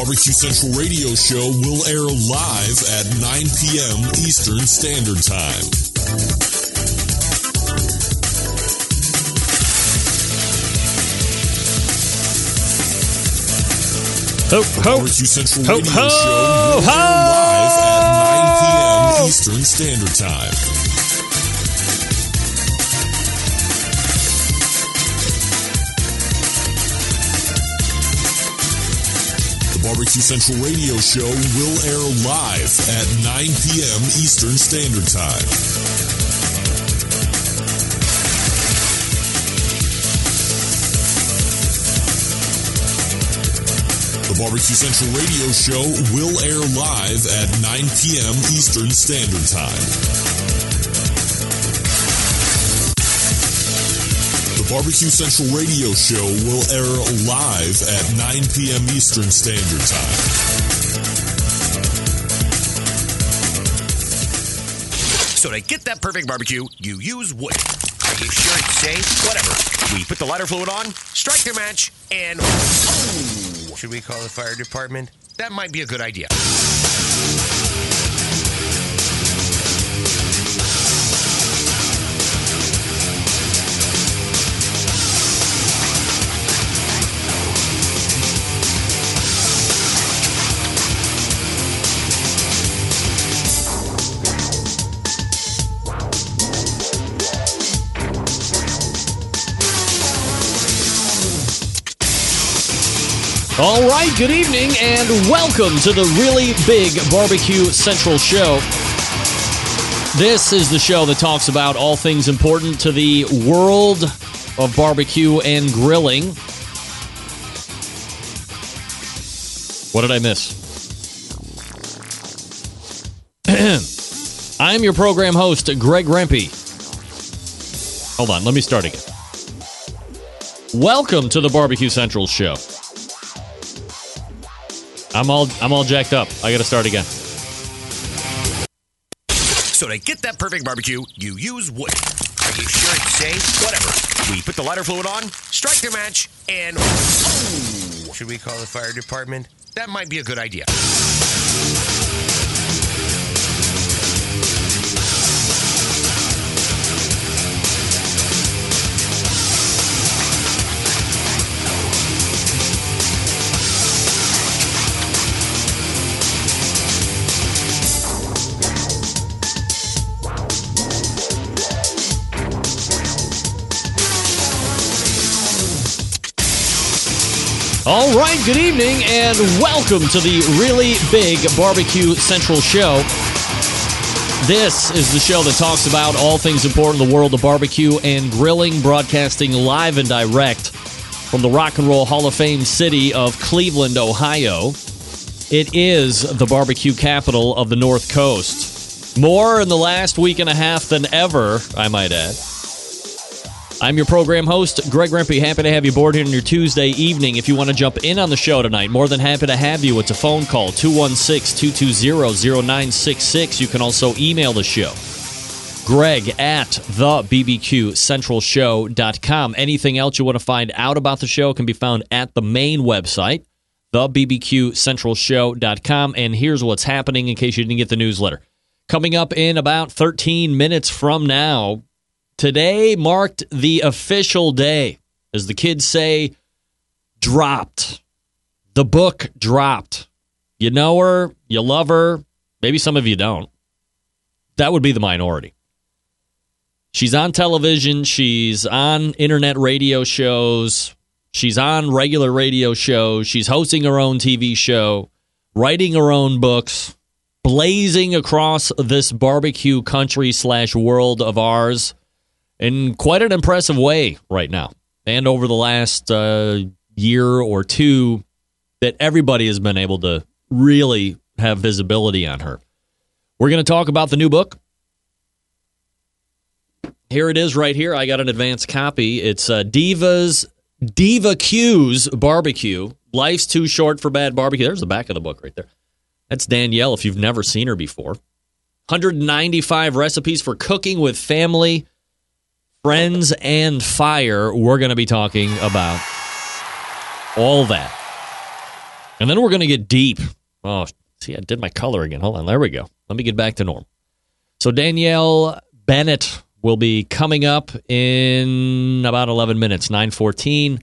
Barbecue Central radio show will air live at 9 p.m. Eastern Standard Time. Ho, ho, Barbecue Central Ho, radio ho, show will ho. air live at 9 p.m. Eastern Standard Time. The Barbecue Central radio show will air live at 9 p.m. Eastern Standard Time. The Barbecue Central radio show will air live at 9 p.m. Eastern Standard Time. Barbecue Central radio show will air live at 9 p.m. Eastern Standard Time. So to get that perfect barbecue, you use wood. Are you sure it's safe? Whatever. We put the lighter fluid on, strike the match, and oh, should we call the fire department? That might be a good idea. All right, good evening and welcome to the really big Barbecue Central show. This is the show that talks about all things important to the world of barbecue and grilling. What did I miss? I'm your program host, Greg Rempe. Hold on, let me start again. Welcome to the Barbecue Central show. I'm all I'm all jacked up. I got to start again. So to get that perfect barbecue, you use wood. Are you sure it's safe? Whatever. We put the lighter fluid on, strike the match, and oh, should we call the fire department? That might be a good idea. All right, good evening and welcome to the really big Barbecue Central show. This is the show that talks about all things important in the world of barbecue and grilling, broadcasting live and direct from the Rock and Roll Hall of Fame city of Cleveland, Ohio. It is the barbecue capital of the North Coast. More in the last week and a half than ever, I might add. I'm your program host, Greg Rempe. Happy to have you aboard here on your Tuesday evening. If you want to jump in on the show tonight, more than happy to have you. It's a phone call, 216 220 0966. You can also email the show, greg at the bbqcentralshow.com. Anything else you want to find out about the show can be found at the main website, the bbqcentralshow.com. And here's what's happening in case you didn't get the newsletter. Coming up in about 13 minutes from now, Today marked the official day, as the kids say, dropped. The book dropped. You know her, you love her, maybe some of you don't. That would be the minority. She's on television, she's on internet radio shows, she's on regular radio shows, she's hosting her own TV show, writing her own books, blazing across this barbecue country slash world of ours in quite an impressive way right now. And over the last uh, year or two, that everybody has been able to really have visibility on her. We're going to talk about the new book. Here it is right here. I got an advance copy. It's uh, Divas Diva Q's Barbecue. Life's too short for bad barbecue. There's the back of the book right there. That's Danielle if you've never seen her before. 195 recipes for cooking with family friends and fire we're going to be talking about all that And then we're going to get deep. Oh, see, I did my color again. Hold on. There we go. Let me get back to normal. So Danielle Bennett will be coming up in about 11 minutes, 914.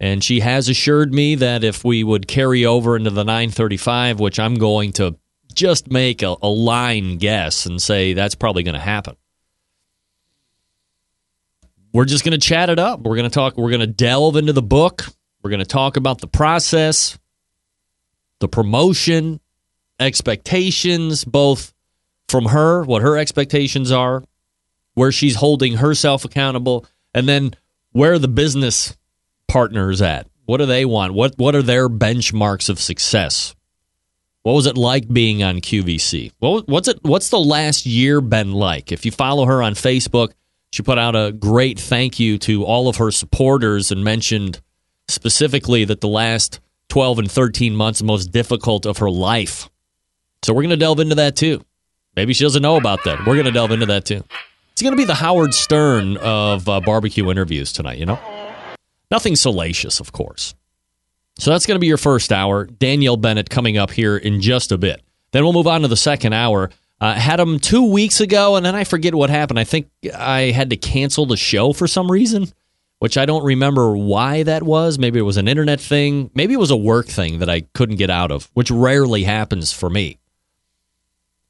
And she has assured me that if we would carry over into the 935, which I'm going to just make a, a line guess and say that's probably going to happen. We're just going to chat it up. We're going to talk, we're going to delve into the book. We're going to talk about the process, the promotion, expectations, both from her, what her expectations are, where she's holding herself accountable, and then where the business partners at. What do they want? What what are their benchmarks of success? What was it like being on QVC? What, what's it? What's the last year been like? If you follow her on Facebook, she put out a great thank you to all of her supporters and mentioned specifically that the last 12 and 13 months most difficult of her life. So we're going to delve into that too. Maybe she doesn't know about that. We're going to delve into that too. It's going to be the Howard Stern of uh, barbecue interviews tonight, you know? Nothing salacious, of course. So that's going to be your first hour. Danielle Bennett coming up here in just a bit. Then we'll move on to the second hour. Uh, had him two weeks ago, and then I forget what happened. I think I had to cancel the show for some reason, which I don't remember why that was. Maybe it was an internet thing. Maybe it was a work thing that I couldn't get out of, which rarely happens for me.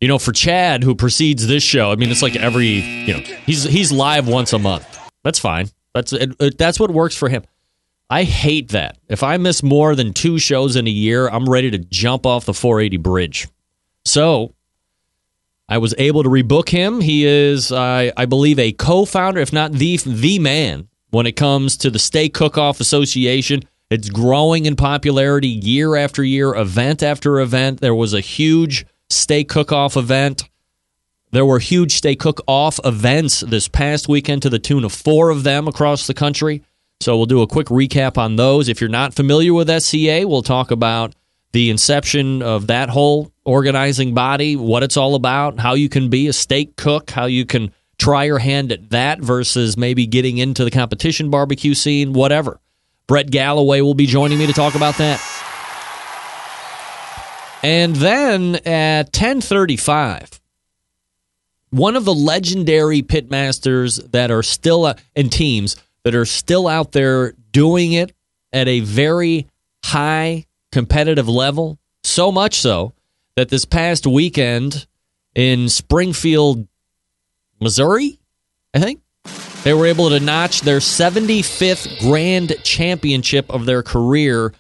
You know, for Chad, who precedes this show, I mean, it's like every you know he's he's live once a month. That's fine. That's it, it, that's what works for him. I hate that. If I miss more than two shows in a year, I'm ready to jump off the 480 bridge. So I was able to rebook him. He is, I, I believe, a co-founder, if not the the man, when it comes to the Steak Cook-Off Association. It's growing in popularity year after year, event after event. There was a huge steak cook-off event. There were huge steak cook-off events this past weekend to the tune of four of them across the country. So we'll do a quick recap on those. If you're not familiar with SCA, we'll talk about the inception of that whole organizing body, what it's all about, how you can be a steak cook, how you can try your hand at that versus maybe getting into the competition barbecue scene, whatever. Brett Gallaway will be joining me to talk about that. And then at 1035, one of the legendary pitmasters that are still uh, in teams that are still out there doing it at a very high competitive level, so much so that this past weekend in Springfield, Missouri, I think, they were able to notch their 75th grand championship of their career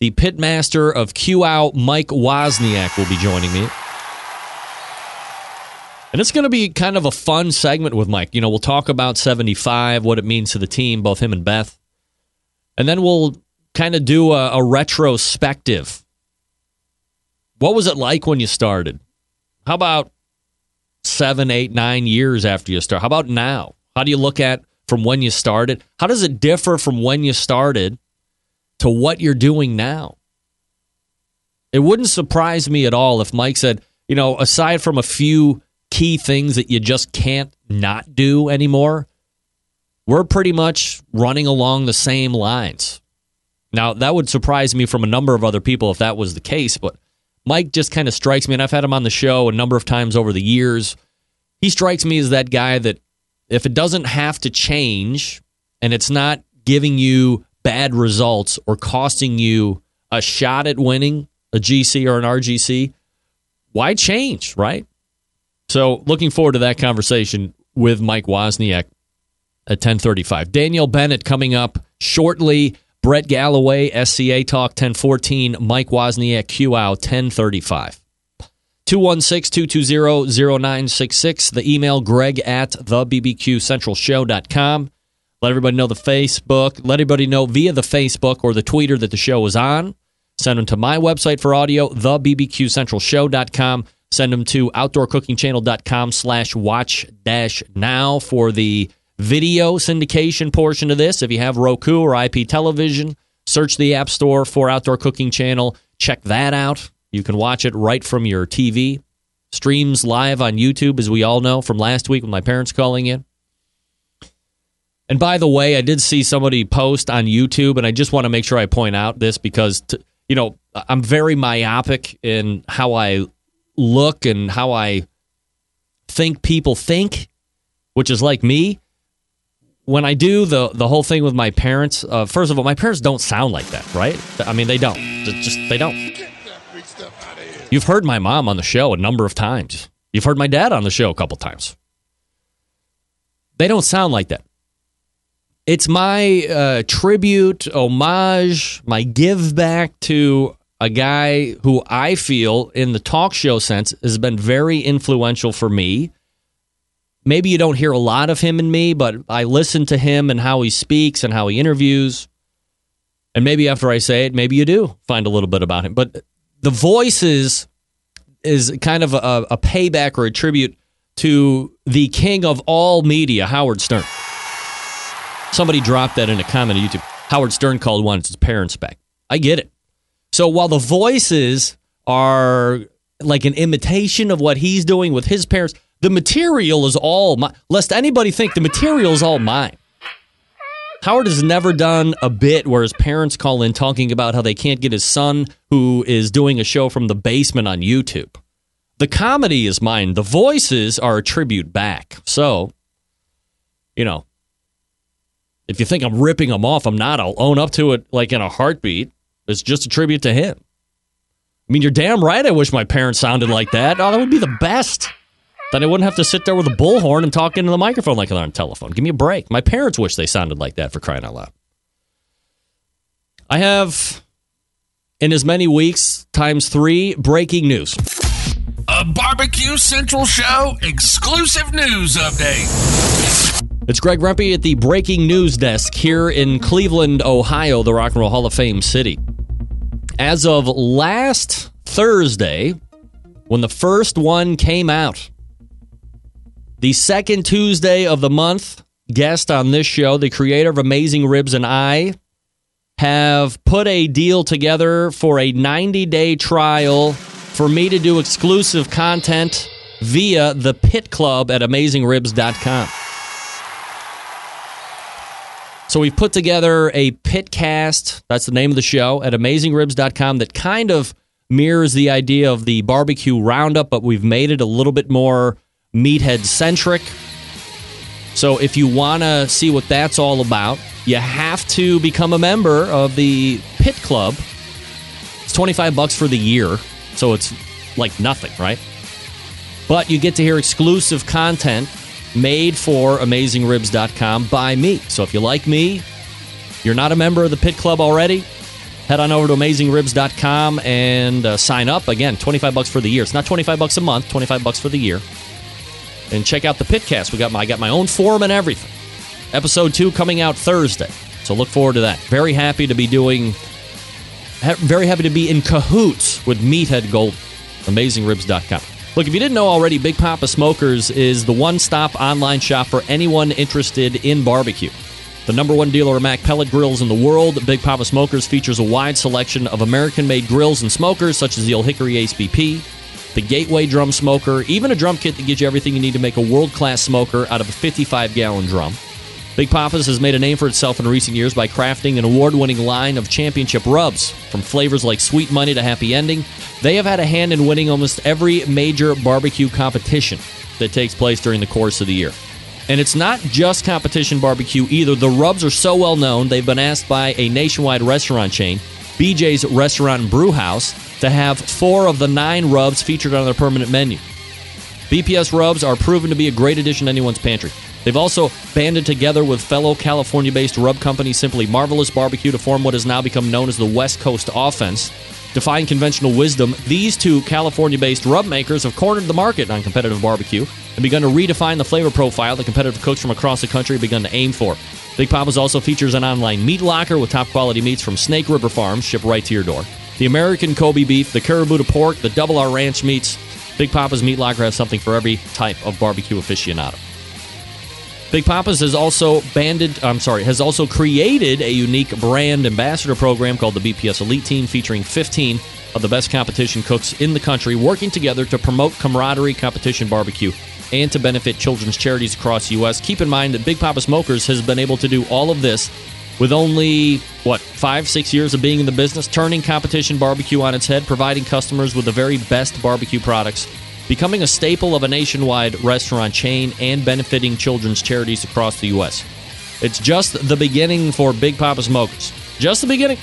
the pitmaster of QUAU, Mike Wozniak, will be joining me. And it's going to be kind of a fun segment with Mike. You know, we'll talk about 75, what it means to the team, both him and Beth. And then we'll kind of do a, a retrospective. What was it like when you started? How about seven, eight, nine years after you start? How about now? How do you look at from when you started? How does it differ from when you started to what you're doing now. It wouldn't surprise me at all if Mike said, you know, aside from a few key things that you just can't not do anymore, we're pretty much running along the same lines. Now, that would surprise me from a number of other people if that was the case, but Mike just kind of strikes me, and I've had him on the show a number of times over the years. He strikes me as that guy that if it doesn't have to change and it's not giving you bad results or costing you a shot at winning a GC or an RGC, why change, right? So, looking forward to that conversation with Mike Wozniak at 1035. Danielle Bennett coming up shortly. Brett Gallaway, SCA Talk 1014. Mike Wozniak, QUAU 1035. 216-220-0966. The email, greg at thebbqcentralshow.com. Let everybody know the Facebook. Let everybody know via the Facebook or the Twitter that the show is on. Send them to my website for audio, thebbqcentralshow.com. Send them to outdoorcookingchannel.com slash watch dash now for the video syndication portion of this. If you have Roku or IP television, search the App Store for Outdoor Cooking Channel. Check that out. You can watch it right from your TV. Streams live on YouTube, as we all know from last week with my parents calling in. And by the way, I did see somebody post on YouTube, and I just want to make sure I point out this because, you know, I'm very myopic in how I look and how I think people think, which is like me. When I do the the whole thing with my parents, uh, first of all, my parents don't sound like that, right? I mean, they don't. Just they don't. You've heard my mom on the show a number of times. You've heard my dad on the show a couple times. They don't sound like that. It's my uh, tribute, homage, my give back to a guy who I feel, in the talk show sense, has been very influential for me. Maybe you don't hear a lot of him and me, but I listen to him and how he speaks and how he interviews. And maybe after I say it, maybe you do find a little bit about him. But the voices is kind of a, a payback or a tribute to the king of all media, Howard Stern. Somebody dropped that in a comment on YouTube. Howard Stern called one his parents back. I get it. So while the voices are like an imitation of what he's doing with his parents, the material is all mine. Lest anybody think the material is all mine. Howard has never done a bit where his parents call in talking about how they can't get his son, who is doing a show from the basement on YouTube. The comedy is mine. The voices are a tribute back. So, you know, if you think I'm ripping them off, I'm not. I'll own up to it like in a heartbeat. It's just a tribute to him. I mean, you're damn right. I wish my parents sounded like that. Oh, that would be the best. Then I wouldn't have to sit there with a bullhorn and talk into the microphone like they're on telephone. Give me a break. My parents wish they sounded like that for crying out loud. I have, in as many weeks times three, breaking news. A Barbecue Central Show exclusive news update. It's Greg Rempe at the breaking news desk here in Cleveland, Ohio, the Rock and Roll Hall of Fame city. As of last Thursday, when the first one came out, the second Tuesday of the month, guest on this show, the creator of Amazing Ribs and I, have put a deal together for a 90 day trial for me to do exclusive content via the Pit Club at AmazingRibs.com. So we've put together a pitcast, that's the name of the show, at AmazingRibs.com that kind of mirrors the idea of the barbecue roundup, but we've made it a little bit more meathead centric. So if you want to see what that's all about, you have to become a member of the Pit Club. It's 25 bucks for the year, so it's like nothing, right? But you get to hear exclusive content made for AmazingRibs.com by me. So if you like me, you're not a member of the Pit Club already, head on over to AmazingRibs.com and uh, sign up. Again, 25 bucks for the year. It's not 25 bucks a month, 25 bucks for the year. And check out the Pitcast. We got my I got my own forum and everything. Episode 2 coming out Thursday. So look forward to that. Very happy to be doing very happy to be in cahoots with Meathead Gold. AmazingRibs.com. Look, if you didn't know already, Big Papa Smokers is the one stop online shop for anyone interested in barbecue. The number one dealer of MAK pellet grills in the world, Big Papa Smokers features a wide selection of American made grills and smokers, such as the Old Hickory Ace BP, the Gateway Drum Smoker, even a drum kit that gives you everything you need to make a world class smoker out of a 55 gallon drum. Big Papa's has made a name for itself in recent years by crafting an award winning line of championship rubs. From flavors like Sweet Money to Happy Ending, they have had a hand in winning almost every major barbecue competition that takes place during the course of the year. And it's not just competition barbecue either. The rubs are so well known, they've been asked by a nationwide restaurant chain, BJ's Restaurant and Brew House, to have four of the nine rubs featured on their permanent menu. BPS rubs are proven to be a great addition to anyone's pantry. They've also banded together with fellow California based rub company Simply Marvelous Barbecue to form what has now become known as the West Coast Offense. Defying conventional wisdom, these two California based rub makers have cornered the market on competitive barbecue and begun to redefine the flavor profile that competitive cooks from across the country have begun to aim for. Big Papa's also features an online meat locker with top quality meats from Snake River Farms shipped right to your door. The American Kobe beef, the Kurobuta pork, the Double R Ranch meats. Big Papa's Meat Locker has something for every type of barbecue aficionado. Big Papa's has also banded, I'm sorry, has also created a unique brand ambassador program called the BPS Elite Team featuring 15 of the best competition cooks in the country working together to promote camaraderie, competition barbecue, and to benefit children's charities across the U.S. Keep in mind that Big Papa Smokers has been able to do all of this With only, what, five, six years of being in the business, turning competition barbecue on its head, providing customers with the very best barbecue products, becoming a staple of a nationwide restaurant chain, and benefiting children's charities across the U.S. It's just the beginning for Big Papa Smokers. Just the beginning.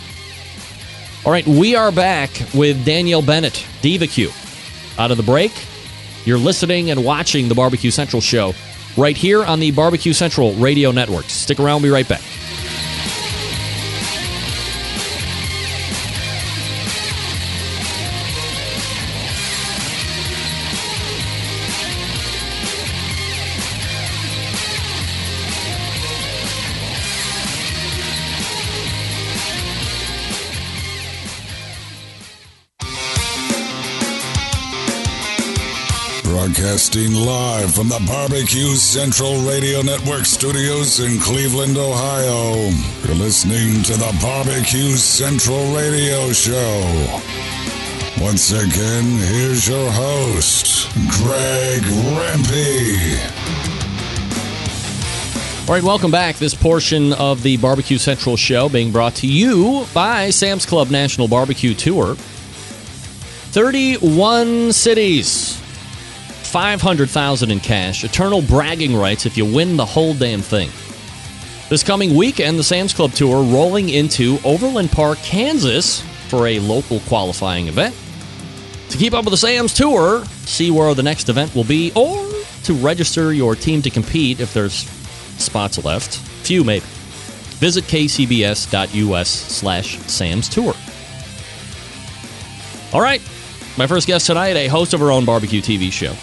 All right, we are back with Danielle Bennett, Diva Q. Out of the break, you're listening and watching the Barbecue Central show right here on the Barbecue Central radio network. Stick around, we'll be right back. Broadcasting live from the Barbecue Central Radio Network studios in Cleveland, Ohio. You're listening to the Barbecue Central Radio Show. Once again, here's your host, Greg Rempe. All right, welcome back. This portion of the Barbecue Central show being brought to you by Sam's Club National Barbecue Tour. 31 cities, 500,000 in cash, eternal bragging rights if you win the whole damn thing. This coming weekend, the Sam's Club Tour rolling into Overland Park, Kansas for a local qualifying event. To keep up with the Sam's Tour, see where the next event will be, or to register your team to compete if there's spots left. Few, maybe. Visit kcbs.us slash Sam's Tour. All right, my first guest tonight, a host of her own barbecue TV show.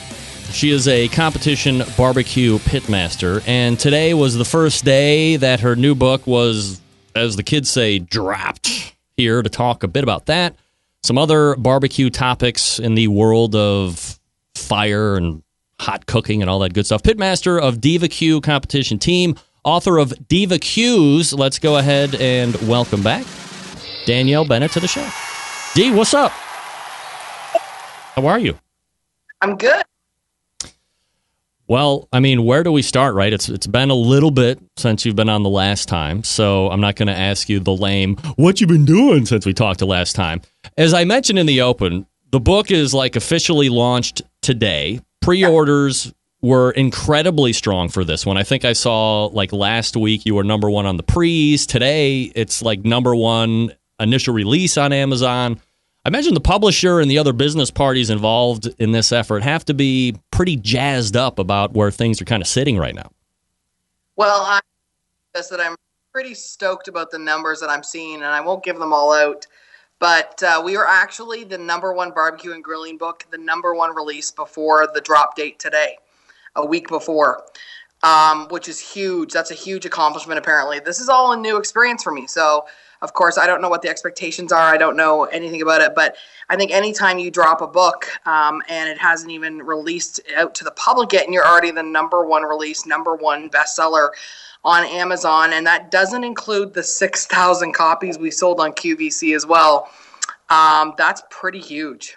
She is a competition barbecue pitmaster, and today was the first day that her new book was, as the kids say, dropped. Here to talk a bit about that, some other barbecue topics in the world of fire and hot cooking and all that good stuff. Pitmaster of Diva Q competition team, author of Diva Q's. Let's go ahead and welcome back Danielle Bennett to the show. D, what's up? How are you? I'm good. Well, I mean, where do we start, right? It's it's been a little bit since you've been on the last time, so I'm not going to ask you the lame what you've been doing since we talked the last time. As I mentioned in the open, the book is like officially launched today. Pre-orders were incredibly strong for this one. I think I saw like last week you were number 1 on the pre's. Today it's like number 1 initial release on Amazon. I imagine the publisher and the other business parties involved in this effort have to be pretty jazzed up about where things are kind of sitting right now. Well, I guess that I'm pretty stoked about the numbers that I'm seeing, and I won't give them all out. But uh, we are actually the number one barbecue and grilling book, the number one release before the drop date today, a week before, um, which is huge. That's a huge accomplishment, apparently. This is all a new experience for me. So of course, I don't know what the expectations are. I don't know anything about it, but I think anytime you drop a book um, and it hasn't even released out to the public yet, and you're already the number one release, number one bestseller on Amazon, and that doesn't include the 6,000 copies we sold on QVC as well. Um, that's pretty huge.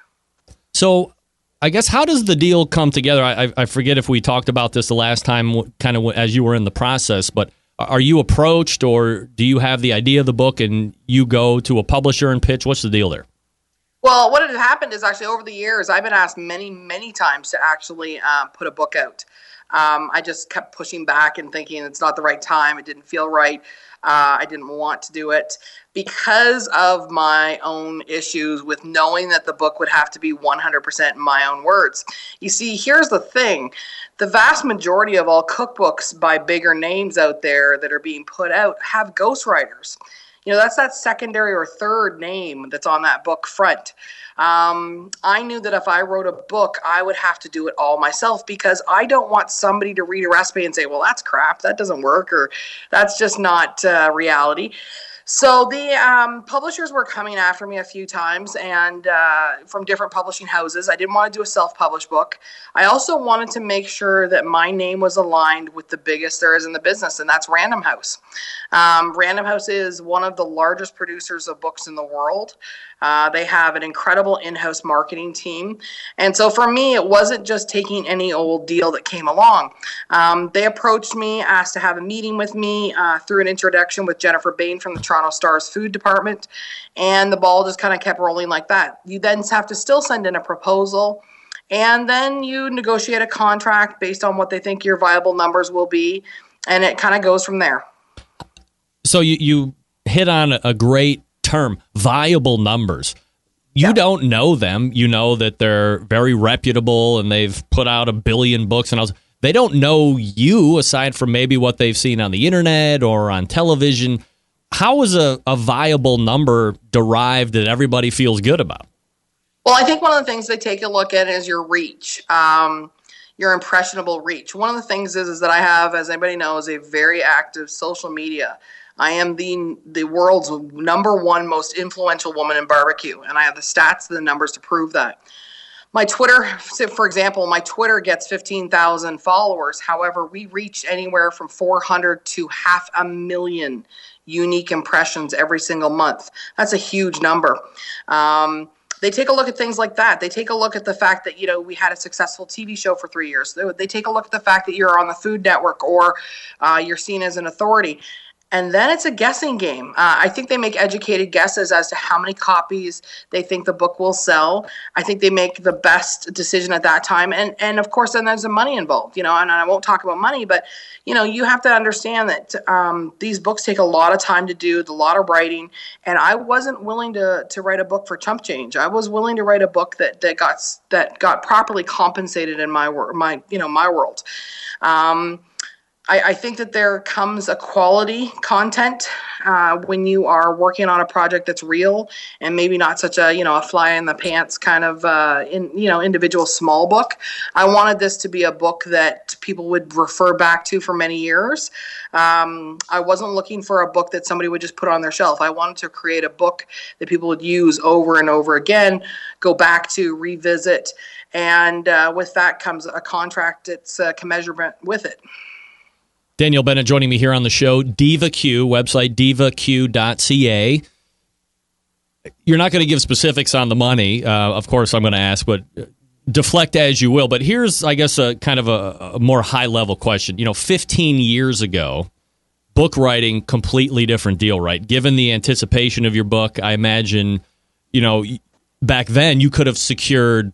So, I guess how does the deal come together? I, I forget if we talked about this the last time, kind of as you were in the process, but are you approached or do you have the idea of the book and you go to a publisher and pitch? What's the deal there? Well, what had happened is actually over the years, I've been asked many, many times to actually uh, put a book out. Um, I just kept pushing back and thinking it's not the right time. It didn't feel right. Uh, I didn't want to do it because of my own issues with knowing that the book would have to be 100% my own words. You see, here's the thing the vast majority of all cookbooks by bigger names out there that are being put out have ghostwriters. You know, that's that secondary or third name that's on that book front. Um, I knew that if I wrote a book, I would have to do it all myself because I don't want somebody to read a recipe and say, well, that's crap, that doesn't work, or that's just not uh, reality. So the um, publishers were coming after me a few times, and uh, from different publishing houses. I didn't want to do a self-published book. I also wanted to make sure that my name was aligned with the biggest there is in the business, and that's Random House. Um, Random House is one of the largest producers of books in the world. Uh, they have an incredible in-house marketing team, and so for me, it wasn't just taking any old deal that came along. Um, they approached me, asked to have a meeting with me uh, through an introduction with Jennifer Bain from the Toronto Star's food department, and the ball just kind of kept rolling like that. You then have to still send in a proposal. And then you negotiate a contract based on what they think your viable numbers will be, and it kind of goes from there. So you, you hit on a great term, viable numbers. You yeah. don't know them. You know that they're very reputable and they've put out a billion books and else. They don't know you aside from maybe what they've seen on the internet or on television. How is a, a viable number derived that everybody feels good about? Well, I think one of the things they take a look at is your reach. Um, your impressionable reach. One of the things is, is that I have, as anybody knows, a very active social media. I am the the world's number one most influential woman in barbecue, and I have the stats and the numbers to prove that. My Twitter, for example, my Twitter gets 15,000 followers. However, we reach anywhere from 400 to half a million unique impressions every single month. That's a huge number. Um, they take a look at things like that. They take a look at the fact that you know we had a successful TV show for three years. They, take a look at the fact that you're on the Food Network or uh, you're seen as an authority and then it's a guessing game. Uh, I think they make educated guesses as to how many copies they think the book will sell. I think they make the best decision at that time, and and of course, then there's the money involved. You know, and I won't talk about money, but you know, you have to understand that um, these books take a lot of time to do, a lot of writing, and I wasn't willing to to write a book for chump change. I was willing to write a book that that got that got properly compensated in my my you know my world. Um, I, I, think that there comes a quality content uh, when you are working on a project that's real and maybe not such a you know a fly in the pants kind of uh, in you know individual small book. I wanted this to be a book that people would refer back to for many years. Um, I wasn't looking for a book that somebody would just put on their shelf. I wanted to create a book that people would use over and over again, go back to, revisit, and uh, with that comes a contract that's uh, commensurate with it. Danielle Bennett joining me here on the show. DivaQ, website divaq.ca. You're not going to give specifics on the money. Uh, of course, I'm going to ask, but deflect as you will. But here's, I guess, a kind of a, a more high level question. You know, 15 years ago, book writing, completely different deal, right? Given the anticipation of your book, I imagine, you know, back then you could have secured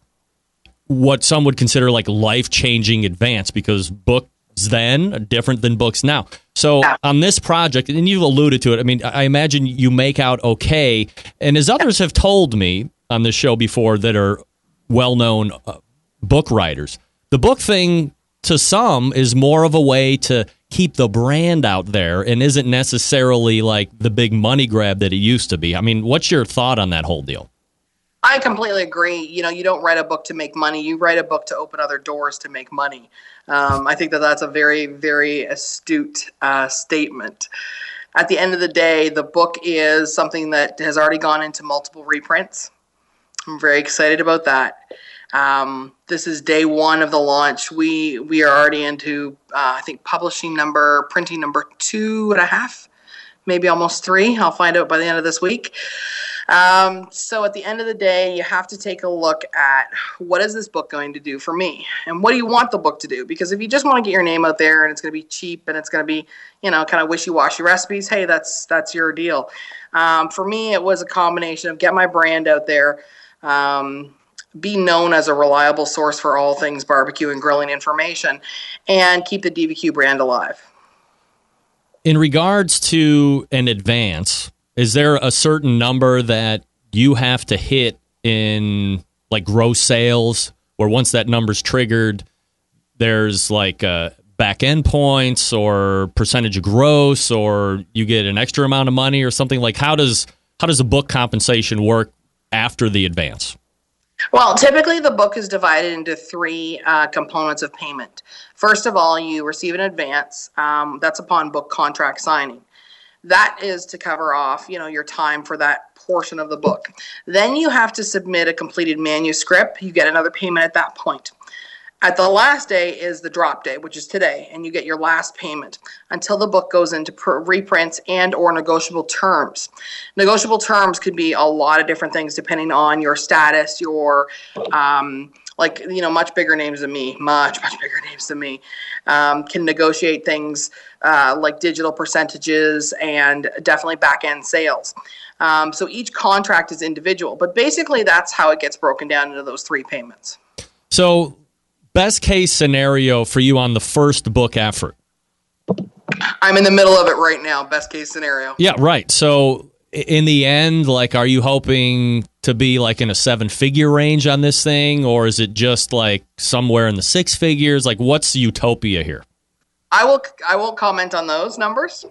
what some would consider like life changing advance because book then different than books now. So on this project, and you've alluded to it. I mean, I imagine you make out okay. And as others have told me on this show before, that are well-known uh, book writers, the book thing to some is more of a way to keep the brand out there and isn't necessarily like the big money grab that it used to be. I mean, what's your thought on that whole deal? I completely agree. You know, you don't write a book to make money. You write a book to open other doors to make money. Um, I think that that's a very, very astute uh, statement. At the end of the day, the book is something that has already gone into multiple reprints. I'm very excited about that. Um, this is day one of the launch. We we are already into uh, I think publishing number, printing number two and a half, maybe almost three. I'll find out by the end of this week. Um, so at the end of the day, you have to take a look at what is this book going to do for me, and what do you want the book to do? Because if you just want to get your name out there and it's going to be cheap and it's going to be, you know, kind of wishy-washy recipes, hey, that's that's your deal. Um, for me, it was a combination of get my brand out there. Um, be known as a reliable source for all things barbecue and grilling information, and keep the DBQ brand alive. In regards to an advance, is there a certain number that you have to hit in like gross sales where once that number's triggered, there's like uh, back end points or percentage of gross or you get an extra amount of money or something like how does how does a book compensation work after the advance? Well, typically the book is divided into three uh, components of payment. First of all, you receive an advance. Um, that's upon book contract signing. That is to cover off, you know, your time for that portion of the book. Then you have to submit a completed manuscript. You get another payment at that point. At the last day is the drop day, which is today, and you get your last payment until the book goes into reprints and or negotiable terms. Negotiable terms could be a lot of different things depending on your status, your um, like you know much bigger names than me, much much bigger names than me, um, can negotiate things uh, like digital percentages and definitely back end sales. Um, so each contract is individual, but basically that's how it gets broken down into those three payments. So best case scenario for you on the first book effort? I'm in the middle of it right now. Best case scenario. Yeah, right. So in the end, like, are you hoping to be like in a seven figure range on this thing, or is it just like somewhere in the six figures? Like, what's utopia here? I will. I won't comment on those numbers,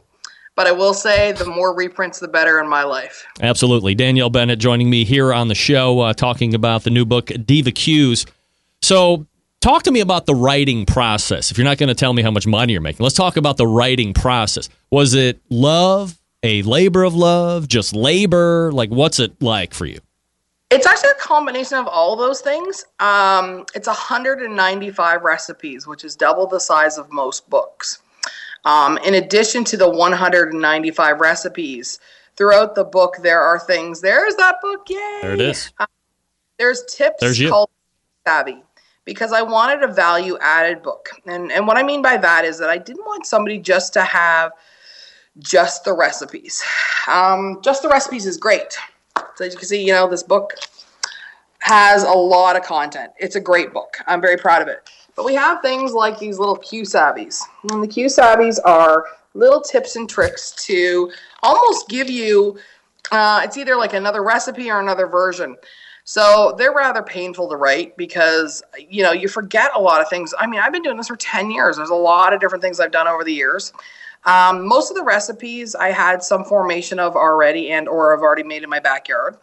but I will say the more reprints, the better in my life. Absolutely. Danielle Bennett joining me here on the show, uh, talking about the new book Diva Q's. So Talk to me about the writing process. If you're not going to tell me how much money you're making, let's talk about the writing process. Was it love, a labor of love, just labor? Like, what's it like for you? It's actually a combination of all those things. Um, it's 195 recipes, which is double the size of most books. Um, in addition to the 195 recipes, throughout the book, there are things. There's that book, yay! There it is. Uh, there's tips there's called Savvy because I wanted a value added book. And, and what I mean by that is that I didn't want somebody just to have just the recipes. Um, just the recipes is great. So as you can see, you know, this book has a lot of content. It's a great book. I'm very proud of it. But we have things like these little Q Savvies. And the Q Savvies are little tips and tricks to almost give you, uh, it's either like another recipe or another version. So they're rather painful to write because, you know, you forget a lot of things. I mean, I've been doing this for 10 years. There's a lot of different things I've done over the years. Um, most of the recipes I had some formation of already and or I've already made in my backyard.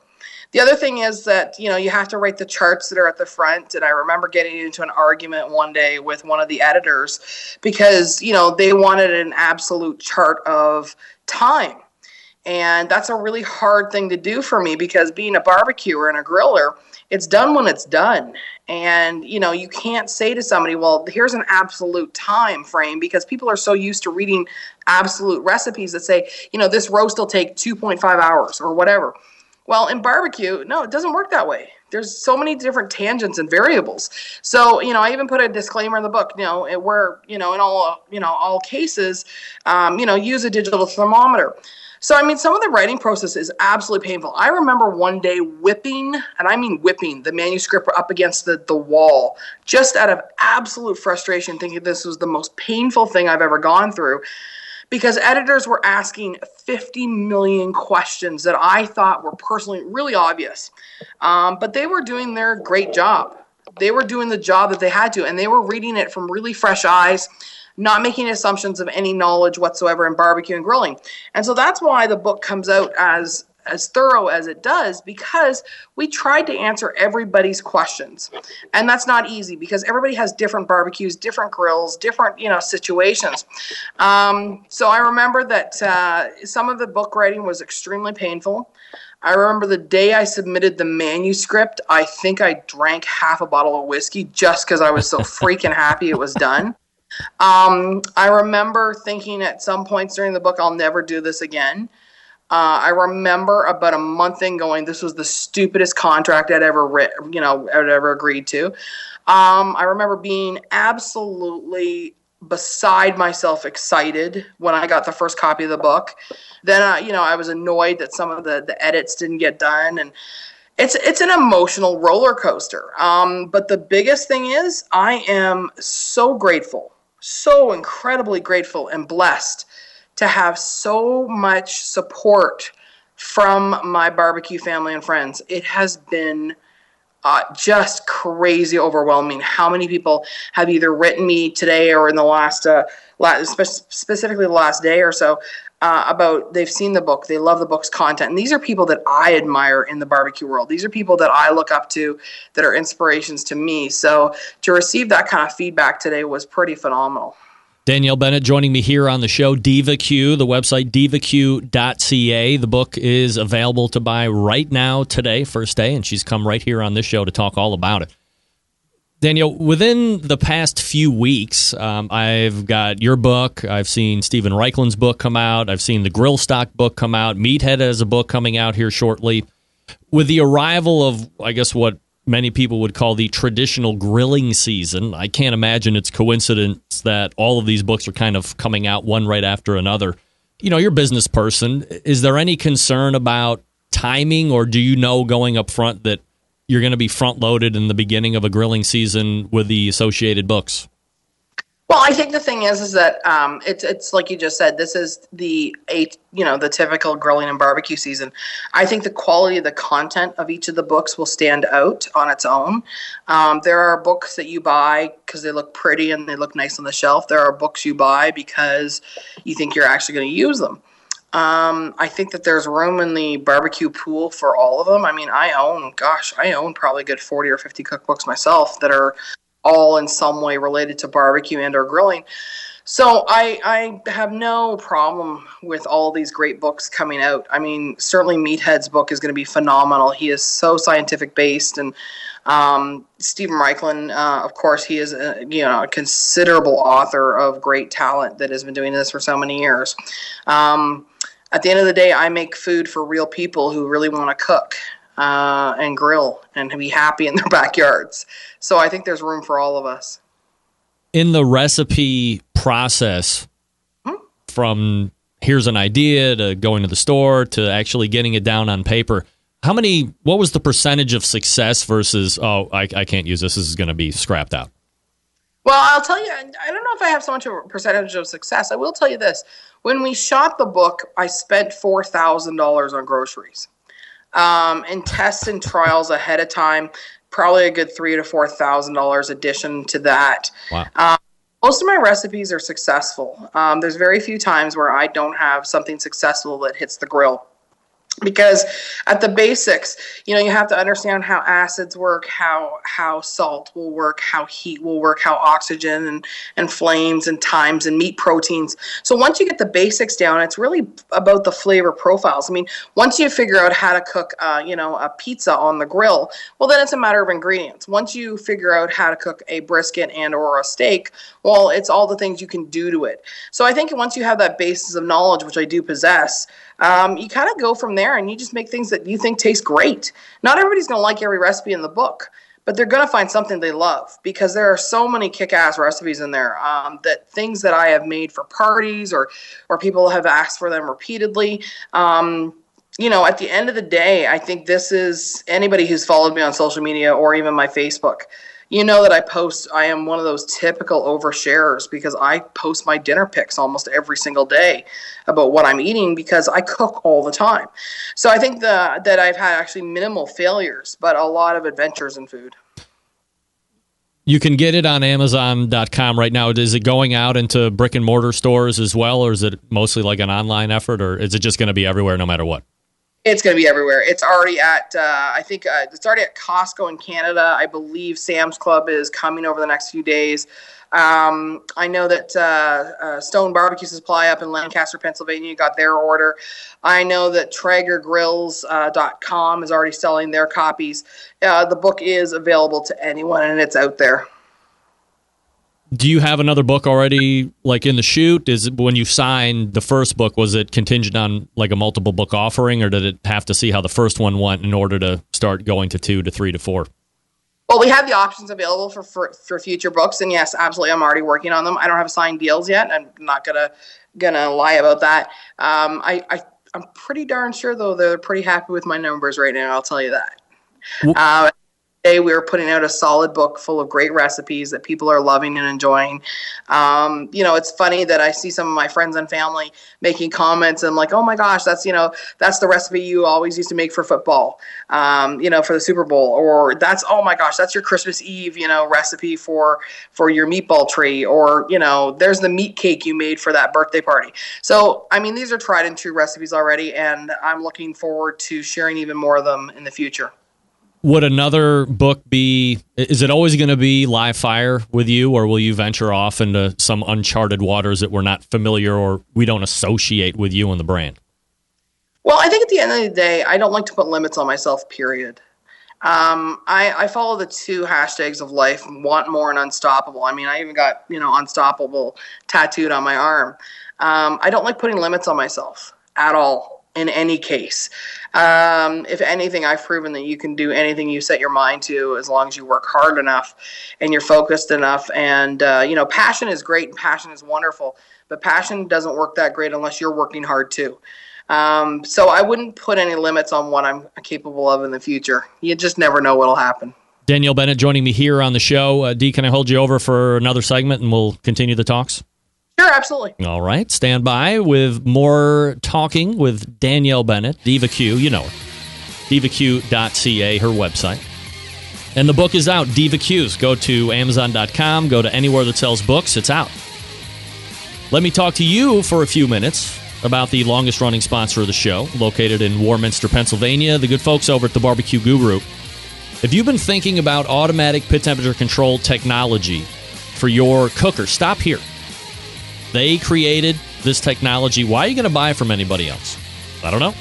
The other thing is that, you know, you have to write the charts that are at the front. And I remember getting into an argument one day with one of the editors because, you know, they wanted an absolute chart of time and that's a really hard thing to do for me because being a barbecuer and a griller, it's done when it's done. And you know, you can't say to somebody, "Well, here's an absolute time frame," because people are so used to reading absolute recipes that say, you know, this roast will take 2.5 hours or whatever. Well, in barbecue, no, it doesn't work that way. There's so many different tangents and variables. So, you know, I even put a disclaimer in the book, you know, where, you know, in all, you know, all cases, um, you know, use a digital thermometer. So, I mean, some of the writing process is absolutely painful. I remember one day whipping, and I mean whipping, the manuscript up against the, the wall, just out of absolute frustration, thinking this was the most painful thing I've ever gone through. Because editors were asking 50 million questions that I thought were personally really obvious. Um, but they were doing their great job. They were doing the job that they had to, and they were reading it from really fresh eyes not making assumptions of any knowledge whatsoever in barbecue and grilling. And so that's why the book comes out as as thorough as it does because we tried to answer everybody's questions. And that's not easy because everybody has different barbecues different grills different you know situations. Um, so i remember that uh, some of the book writing was extremely painful. I remember the day i submitted the manuscript i think i drank half a bottle of whiskey just because i was so freaking happy it was done um, I remember thinking at some points during the book, I'll never do this again. Uh, I remember about a month in going, this was the stupidest contract I'd ever writ, you know, I'd ever agreed to. Um, I remember being absolutely beside myself excited when I got the first copy of the book. Then, uh, you know, I was annoyed that some of the, the edits didn't get done. And it's it's an emotional roller coaster. Um, but the biggest thing is, I am so grateful so incredibly grateful and blessed to have so much support from my barbecue family and friends. It has been uh, just crazy overwhelming how many people have either written me today or in the last, uh, last specifically the last day or so uh, about they've seen the book, they love the book's content. And these are people that I admire in the barbecue world. These are people that I look up to that are inspirations to me. So to receive that kind of feedback today was pretty phenomenal. Danielle Bennett joining me here on the show. DivaQ, the website divaq.ca. The book is available to buy right now today, first day, and she's come right here on this show to talk all about it. Danielle, within the past few weeks, um, I've got your book. I've seen Steven Raichlen's book come out. I've seen the Grillstock book come out. Meathead has a book coming out here shortly. With the arrival of, I guess, what many people would call the traditional grilling season. I can't imagine it's coincidence that all of these books are kind of coming out one right after another. You know, you're a business person. Is there any concern about timing, or do you know going up front that you're going to be front loaded in the beginning of a grilling season with the associated books? Well, I think the thing is, is that um, it's it's like you just said. This is the eight, you know, the typical grilling and barbecue season. I think the quality of the content of each of the books will stand out on its own. Um, there are books that you buy because they look pretty and they look nice on the shelf. There are books you buy because you think you're actually going to use them. Um, I think that there's room in the barbecue pool for all of them. I mean, I own, gosh, I own probably a good 40 or 50 cookbooks myself that are all in some way related to barbecue and or grilling. So I, I have no problem with all these great books coming out. I mean, certainly Meathead's book is going to be phenomenal. He is so scientific based, and um, Steven Raichlen, uh, of course, he is a, you know a considerable author of great talent that has been doing this for so many years. Um, at the end of the day, I make food for real people who really want to cook uh, and grill and be happy in their backyards. So I think there's room for all of us. In the recipe process, hmm? from here's an idea to going to the store to actually getting it down on paper, how many, what was the percentage of success versus, oh, I, I can't use this, this is going to be scrapped out? Well, I'll tell you, I don't know if I have so much of a percentage of success. I will tell you this. When we shot the book, I spent $4,000 on groceries um, and tests and trials ahead of time. Probably a good three to four thousand dollars addition to that. Wow. Um, most of my recipes are successful. Um, there's very few times where I don't have something successful that hits the grill because at the basics you know you have to understand how acids work how how salt will work how heat will work how oxygen and and flames and times and meat proteins. So once you get the basics down it's really about the flavor profiles. I mean once you figure out how to cook uh, you know a pizza on the grill well then it's a matter of ingredients. Once you figure out how to cook a brisket and or a steak well it's all the things you can do to it. So i think once you have that basis of knowledge which i do possess um, you kind of go from there and you just make things that you think taste great. Not everybody's going to like every recipe in the book, but they're going to find something they love because there are so many kick-ass recipes in there um, that things that I have made for parties or or people have asked for them repeatedly. Um, you know, at the end of the day, I think this is anybody who's followed me on social media or even my Facebook you know that I post, I am one of those typical oversharers because I post my dinner pics almost every single day about what I'm eating because I cook all the time. So I think the, that I've had actually minimal failures, but a lot of adventures in food. You can get it on Amazon.com right now. Is it going out into brick and mortar stores as well, or is it mostly like an online effort, or is it just going to be everywhere no matter what? It's going to be everywhere. It's already at, uh, I think uh, it's already at Costco in Canada. I believe Sam's Club is coming over the next few days. Um, I know that uh, uh, Stone Barbecue Supply up in Lancaster, Pennsylvania, got their order. I know that TraegerGrills.com uh, is already selling their copies. Uh, the book is available to anyone, and it's out there do you have another book already like in the shoot is it, when you signed the first book was it contingent on like a multiple book offering or did it have to see how the first one went in order to start going to two to three to four? Well we have the options available for, for, for future books and yes absolutely i'm already working on them. I don't have signed deals yet i'm not gonna gonna lie about that. Um, I, I i'm pretty darn sure though they're pretty happy with my numbers right now i'll tell you that. Uh, we were putting out a solid book full of great recipes that people are loving and enjoying. Um, you know, it's funny that I see some of my friends and family making comments and like, oh my gosh, that's you know, that's the recipe you always used to make for football, um, you know, for the Super Bowl, or that's oh my gosh, that's your Christmas Eve, you know, recipe for for your meatball tree, or you know, there's the meat cake you made for that birthday party. So, I mean, these are tried and true recipes already, and I'm looking forward to sharing even more of them in the future would another book be? Is it always going to be live fire with you, or will you venture off into some uncharted waters that we're not familiar or we don't associate with you and the brand? Well, I think at the end of the day, I don't like to put limits on myself. Period. Um, I, I follow the two hashtags of life: want more and unstoppable. I mean, I even got you know unstoppable tattooed on my arm. Um, I don't like putting limits on myself at all in any case. Um, if anything, I've proven that you can do anything you set your mind to as long as you work hard enough and you're focused enough. And, uh, you know, passion is great and passion is wonderful, but passion doesn't work that great unless you're working hard too. Um, so I wouldn't put any limits on what I'm capable of in the future. You just never know what'll happen. Danielle Bennett joining me here on the show. Uh, D, can I hold you over for another segment and we'll continue the talks? Sure, absolutely. All right, stand by with more talking with Danielle Bennett, Diva Q. You know her. DivaQ.ca, her website. And the book is out, Diva Q's. Go to Amazon.com, go to anywhere that sells books, it's out. Let me talk to you for a few minutes about the longest running sponsor of the show, located in Warminster, Pennsylvania, the good folks over at the Barbecue Guru. If you've been thinking about automatic pit temperature control technology for your cooker, stop here. They created this technology. Why are you going to buy from anybody else? I don't know.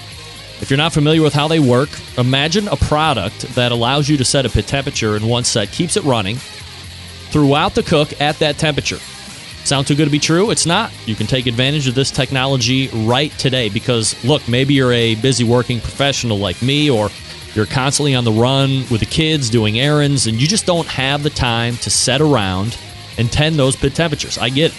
If you're not familiar with how they work, imagine a product that allows you to set a pit temperature in one set, keeps it running throughout the cook at that temperature. Sound too good to be true? It's not. You can take advantage of this technology right today because, look, maybe you're a busy working professional like me, or you're constantly on the run with the kids doing errands, and you just don't have the time to set around and tend those pit temperatures. I get it.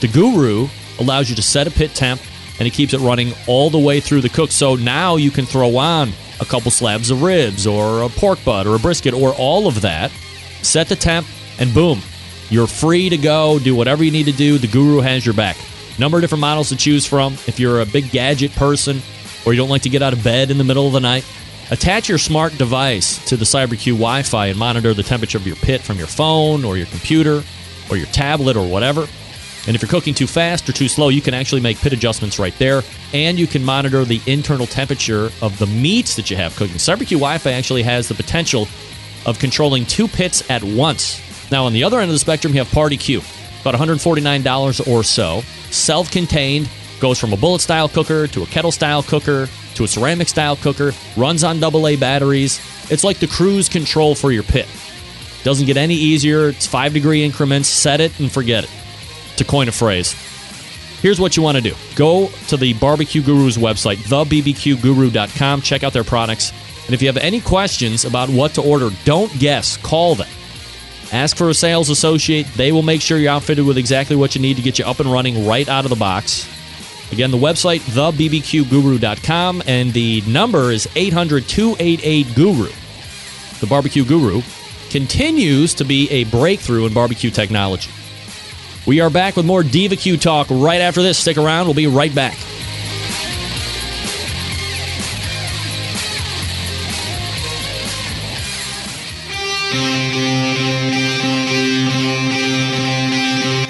The Guru allows you to set a pit temp and it keeps it running all the way through the cook. So now you can throw on a couple slabs of ribs or a pork butt or a brisket or all of that, set the temp, and boom, you're free to go, do whatever you need to do. The Guru has your back. Number of different models to choose from. If you're a big gadget person or you don't like to get out of bed in the middle of the night, attach your smart device to the CyberQ Wi Fi and monitor the temperature of your pit from your phone or your computer or your tablet or whatever. And if you're cooking too fast or too slow, you can actually make pit adjustments right there. And you can monitor the internal temperature of the meats that you have cooking. CyberQ Wi Fi actually has the potential of controlling two pits at once. Now, on the other end of the spectrum, you have Party Q, about $149 or so. Self contained, goes from a bullet style cooker to a kettle style cooker to a ceramic style cooker, runs on AA batteries. It's like the cruise control for your pit. Doesn't get any easier. It's five degree increments. Set it and forget it, to coin a phrase. Here's what you want to do go to the Barbecue Guru's website, thebbqguru.com, check out their products. And if you have any questions about what to order, don't guess, call them. Ask for a sales associate. They will make sure you're outfitted with exactly what you need to get you up and running right out of the box. Again, the website, thebbqguru.com, and the number is 800 288 Guru. The Barbecue Guru continues to be a breakthrough in barbecue technology. We are back with more Diva Q talk right after this. Stick around, we'll be right back.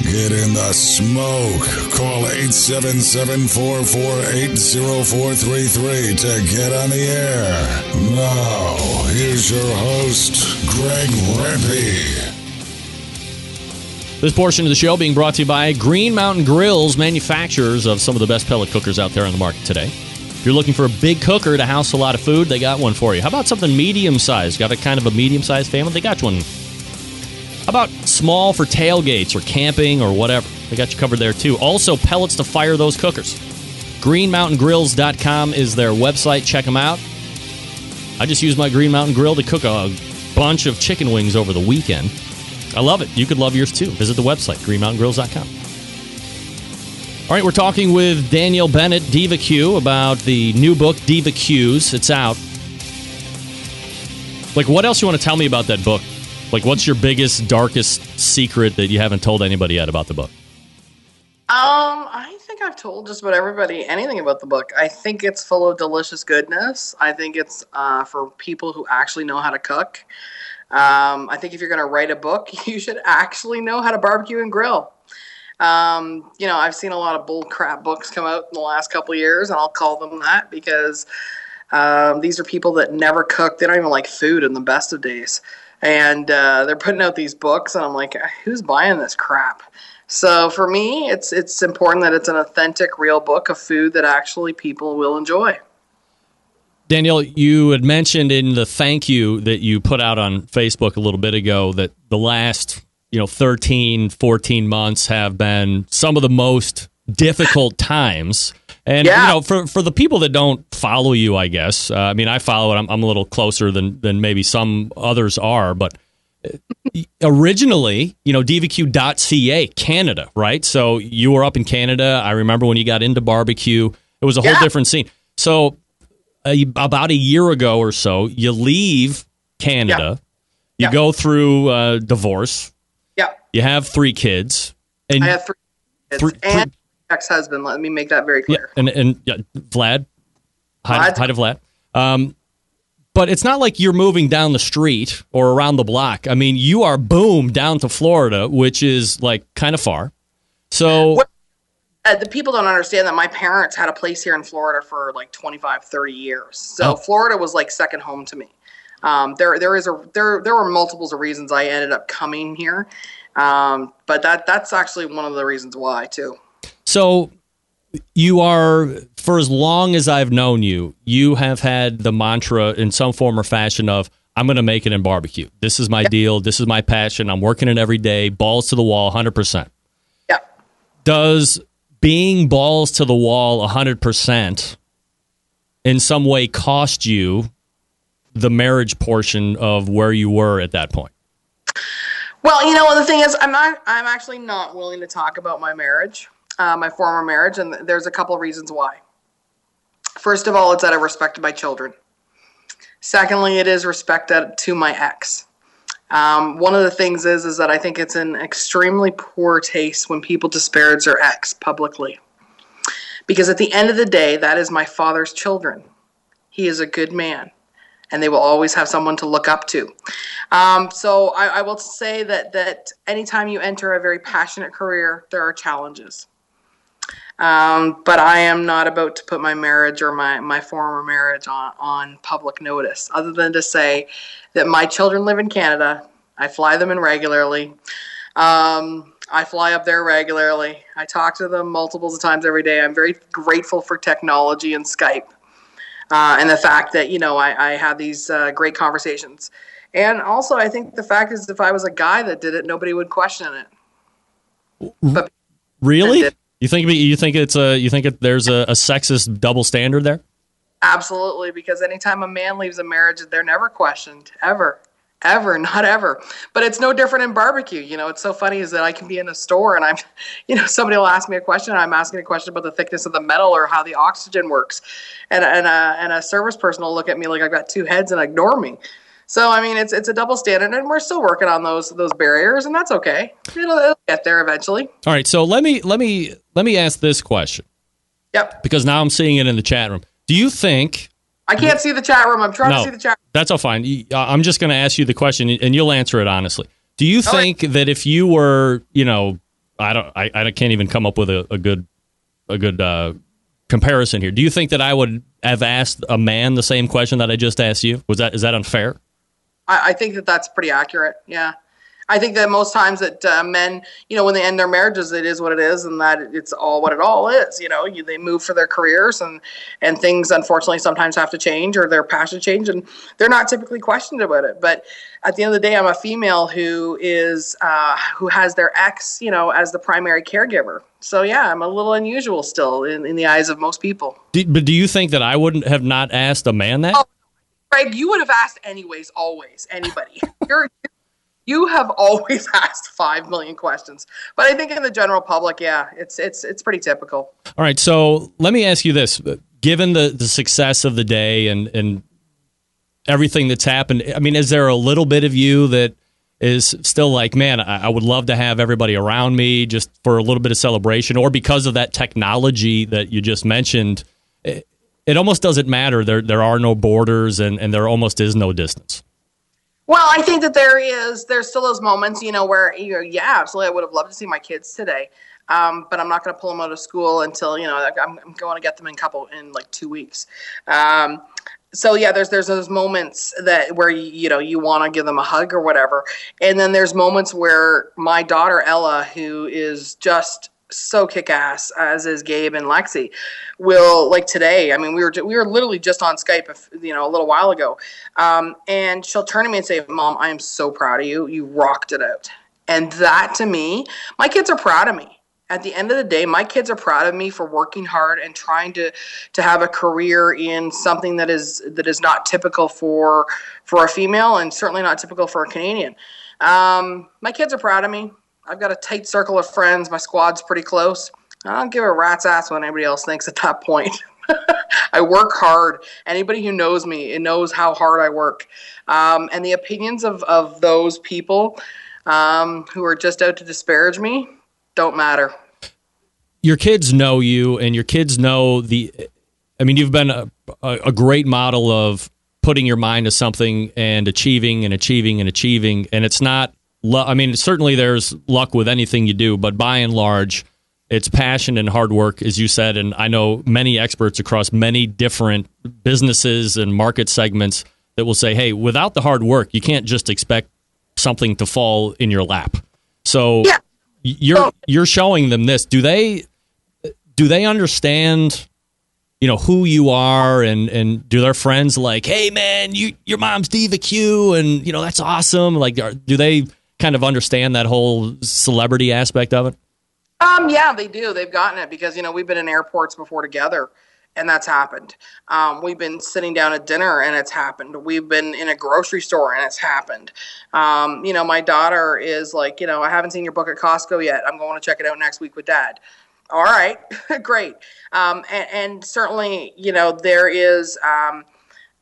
Get in the smoke. Call 877-448-0433 to get on the air. Now, here's your host, Greg Rempe. This portion of the show being brought to you by Green Mountain Grills, manufacturers of some of the best pellet cookers out there on the market today. If you're looking for a big cooker to house a lot of food, they got one for you. How about something medium sized? Got a kind of a medium sized family? They got one. How about small for tailgates or camping or whatever? They got you covered there too. Also, pellets to fire those cookers. GreenMountainGrills.com is their website. Check them out. I just used my Green Mountain Grill to cook a bunch of chicken wings over the weekend. I love it. You could love yours too. Visit the website, greenmountaingrills.com. All right, we're talking with Danielle Bennett, Diva Q, about the new book, Diva Q's. It's out. Like, what else you want to tell me about that book? Like, what's your biggest, darkest secret that you haven't told anybody yet about the book? Um, I think I've told just about everybody anything about the book. I think it's full of delicious goodness. I think it's uh, for people who actually know how to cook. Um, I think if you're going to write a book, you should actually know how to barbecue and grill. Um, you know, I've seen a lot of bull crap books come out in the last couple years, and I'll call them that because Um, these are people that never cook. They don't even like food in the best of days. And uh, they're putting out these books, and I'm like, who's buying this crap? So for me, it's it's important that it's an authentic, real book of food that actually people will enjoy. Danielle, you had mentioned in the thank you that you put out on Facebook a little bit ago that the last, you know, 13, 14 months have been some of the most difficult times. And Yeah. you know, for for the people that don't follow you, I guess. Uh, I mean, I follow it. I'm, I'm a little closer than than maybe some others are, but uh, originally, you know, DivaQ.ca, Canada, right? So you were up in Canada. I remember when you got into barbecue, it was a whole Yeah. different scene. So a, about a year ago or so, you leave Canada, you Yeah. go through uh, divorce, Yeah, you have three kids, and I have three kids Three- and ex-husband. Let me make that very yeah, clear. and and yeah, Vlad, hi, Vlad. hi to Vlad. Um, but it's not like you're moving down the street or around the block. I mean, you are boom down to Florida, which is like kind of far. So What- uh, the people don't understand that my parents had a place here in Florida for like 25, 30 years. So Oh. Florida was like second home to me. Um, there, there is a there there were multiples of reasons I ended up coming here, um, but that that's actually one of the reasons why too. So you are for as long as I've known you, you have had the mantra in some form or fashion of I'm going to make it in barbecue. This is my deal. This is my passion. I'm working it every day, balls to the wall, 100%. Yeah. Does being balls to the wall 100% in some way cost you the marriage portion of where you were at that point? Well, you know, the thing is, I'm not. I'm actually not willing to talk about my marriage, uh, my former marriage, and there's a couple of reasons why. First of all, it's of respect to my children. Secondly, it is respect to my ex. Um, one of the things is is that I think it's an extremely poor taste when people disparage their ex publicly, because at the end of the day, that is my father's children. He is a good man, and they will always have someone to look up to. Um, so I, I will say that that anytime you enter a very passionate career, there are challenges. Um, but I am not about to put my marriage or my, my former marriage on, on public notice, other than to say that my children live in Canada. I fly them in regularly. Um, I fly up there regularly. I talk to them multiples of times every day. I'm very grateful for technology and Skype uh, and the fact that you know I, I have these uh, great conversations. And also, I think the fact is, if I was a guy that did it, nobody would question it. But Really? You think you think it's a you think it, there's a, a sexist double standard there? absolutely, because anytime a man leaves a marriage, they're never questioned ever, ever, not ever. But it's no different in barbecue. You know, it's so funny is that I can be in a store and I'm, you know, somebody will ask me a question. I'm asking a question about the thickness of the metal or how the oxygen works, and and a and a service person will look at me like I've got two heads and ignore me. So I mean, it's it's a double standard, and we're still working on those those barriers, and that's okay. It'll, it'll get there eventually. All right, so let me let me let me ask this question Yep. because now I'm seeing it in the chat room. Do you think I can't see the chat room. I'm trying no? to see the chat. That's all fine. Uh, I'm just going to ask you the question, and you'll answer it honestly. Do you All right. think that if you were, you know, I don't, I, I can't even come up with a, a good, a good uh, comparison here. Do you think that I would have asked a man the same question that I just asked you? Was that is that unfair? I, I think that that's pretty accurate. Yeah. I think that most times that uh, men, you know, when they end their marriages, it is what it is, and that it's all what it all is. You know, you, they move for their careers, and and things unfortunately sometimes have to change or their passion change, and they're not typically questioned about it. But at the end of the day, I'm a female who is uh, who has their ex, you know, as the primary caregiver. So yeah, I'm a little unusual still in, in the eyes of most people. Do, but do you think that I wouldn't have not asked a man that? Oh. Greg, you would have asked anyways, always, anybody. You're you have always asked five million questions. But I think in the general public, yeah, it's it's it's pretty typical. All right, so let me ask you this: Given the the success of the day and and everything that's happened, I mean, is there a little bit of you that is still like, man, I, I would love to have everybody around me just for a little bit of celebration, or because of that technology that you just mentioned, eh, it, almost doesn't matter. There there are no borders, and and there almost is no distance. Well, I think that there is there's still those moments, you know, where you know, yeah, absolutely, I would have loved to see my kids today. Um, but I'm not going to pull them out of school until you know I'm, I'm going to get them in couple in like two weeks. Um, so yeah, there's there's those moments that where you, you know you want to give them a hug or whatever, and then there's moments where my daughter Ella, who is just so kick ass as is Gabe and Lexi will like today. I mean, we were we were literally just on Skype, if, you know, a little while ago, um, and she'll turn to me and say, "Mom, I am so proud of you. You rocked it out." And that to me, my kids are proud of me. At the end of the day, my kids are proud of me for working hard and trying to to have a career in something that is that is not typical for for a female and certainly not typical for a Canadian. Um, my kids are proud of me. I've got a tight circle of friends. My squad's pretty close. I don't give a rat's ass what anybody else thinks at that point. I work hard. Anybody who knows me it knows how hard I work. Um, and the opinions of, of those people um, who are just out to disparage me don't matter. Your kids know you, and your kids know the. I mean, you've been a, a great model of putting your mind to something and achieving and achieving and achieving. And it's not I mean, certainly there's luck with anything you do, but by and large, it's passion and hard work, as you said. And I know many experts across many different businesses and market segments that will say, hey, without the hard work, you can't just expect something to fall in your lap. So yeah. you're you're showing them this. Do they do they understand you know who you are and and do their friends like hey man you your mom's diva q and you know that's awesome like are, do they kind of understand that whole celebrity aspect of it? Um, yeah, they do. They've gotten it because you know we've been in airports before together, and that's happened. Um, we've been sitting down at dinner, and it's happened. We've been in a grocery store, and it's happened. Um, you know, my daughter is like, you know, I haven't seen your book at Costco yet. I'm going to check it out next week with Dad. All right, great. Um, and, and, certainly, you know, there is. Um,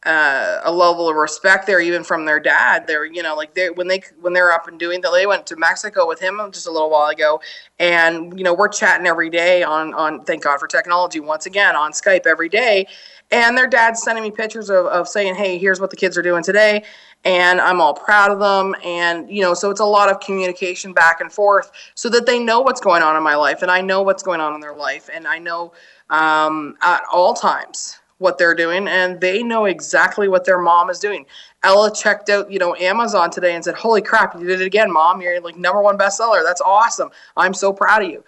uh, a level of respect there, even from their dad. They're, you know, like they when they when they're up and doing that. They went to Mexico with him just a little while ago, and you know we're chatting every day on on. Thank God for technology once again on Skype every day, and their dad's sending me pictures of, of saying, "Hey, here's what the kids are doing today," and I'm all proud of them. And you know, so it's a lot of communication back and forth, so that they know what's going on in my life, and I know what's going on in their life, and I know um, at all times what they're doing and they know exactly what their mom is doing. Ella checked out, you know, Amazon today and said, "Holy crap, you did it again, mom. You're like number 1 bestseller. That's awesome. I'm so proud of you."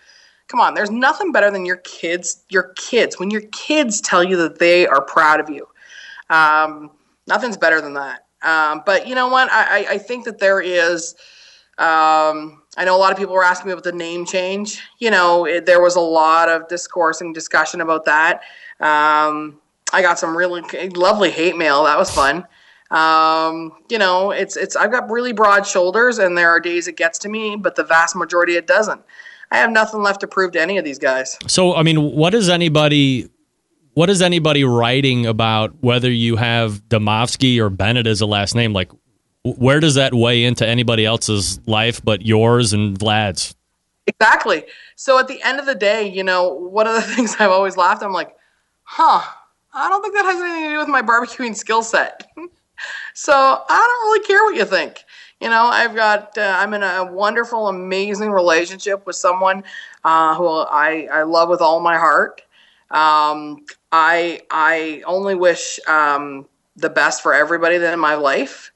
Come on, there's nothing better than your kids, your kids when your kids tell you that they are proud of you. Um, nothing's better than that. Um, but you know what? I, I think that there is um, I know a lot of people were asking me about the name change. You know, it, there was a lot of discourse and discussion about that. Um, I got some really lovely hate mail. That was fun. Um, you know, it's it's I've got really broad shoulders, and there are days it gets to me, but the vast majority it doesn't. I have nothing left to prove to any of these guys. So, I mean, what is anybody? What is anybody writing about whether you have Dimovski or Bennett as a last name? Like, where does that weigh into anybody else's life but yours and Vlad's? Exactly. So at the end of the day, you know, one of the things I've always laughed, I'm like, huh, I don't think that has anything to do with my barbecuing skill set. so I don't really care what you think. You know, I've got, uh, I'm in a wonderful, amazing relationship with someone uh, who I, I love with all my heart. Um, I, I only wish um, the best for everybody that in my life.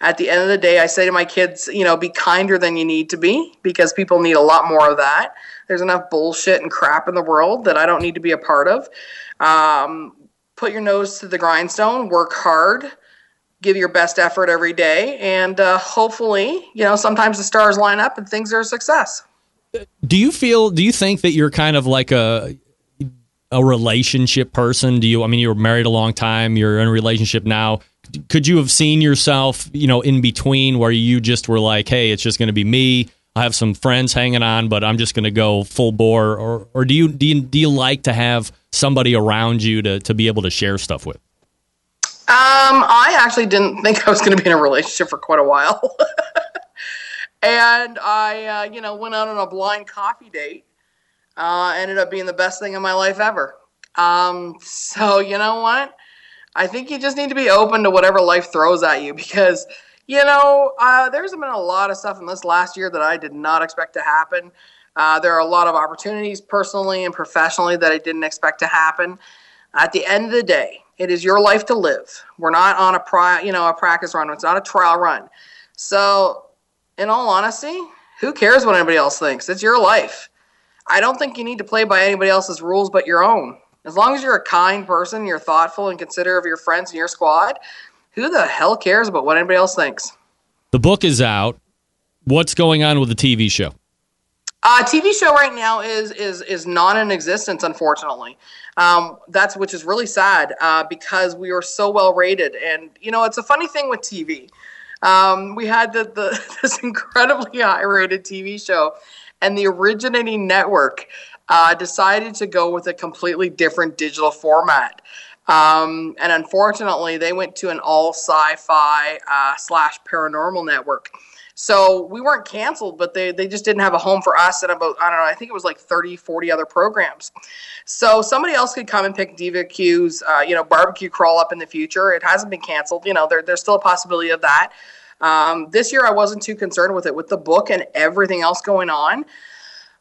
At the end of the day, I say to my kids, you know, be kinder than you need to be because people need a lot more of that. There's enough bullshit and crap in the world that I don't need to be a part of. Um, put your nose to the grindstone, work hard, give your best effort every day, and uh, hopefully, you know, sometimes the stars line up and things are a success. Do you feel? Do you think that you're kind of like a a relationship person? Do you? I mean, you were married a long time. You're in a relationship now. Could you have seen yourself, you know, in between where you just were like, "Hey, it's just going to be me." I have some friends hanging on, but I'm just going to go full bore. Or, or do you do you, do you like to have somebody around you to, to be able to share stuff with? Um, I actually didn't think I was going to be in a relationship for quite a while. and I, uh, you know, went out on a blind coffee date. Uh, ended up being the best thing in my life ever. Um, so you know what? I think you just need to be open to whatever life throws at you because, you know, uh, there's been a lot of stuff in this last year that I did not expect to happen. Uh, there are a lot of opportunities personally and professionally that I didn't expect to happen. At the end of the day, It is your life to live. We're not on a pri- you know a practice run. It's not a trial run. So, in all honesty, who cares what anybody else thinks? It's your life. I don't think you need to play by anybody else's rules but your own. As long as you're a kind person, you're thoughtful and considerate of your friends and your squad, who the hell cares about what anybody else thinks? The book is out. What's going on with the TV show? Uh, TV show right now is is is non in existence, unfortunately. Um, that's which is really sad uh, because we were so well rated, and you know it's a funny thing with TV. Um, we had the, the this incredibly high rated TV show, and the originating network uh, decided to go with a completely different digital format. Um, and unfortunately, they went to an all sci-fi uh, slash paranormal network. So we weren't canceled, but they, they just didn't have a home for us and about, I don't know, I think it was like 30, 40 other programs. So somebody else could come and pick Diva Q's, uh, you know, barbecue crawl up in the future. It hasn't been canceled. You know, there, there's still a possibility of that. Um, this year, I wasn't too concerned with it. With the book and everything else going on,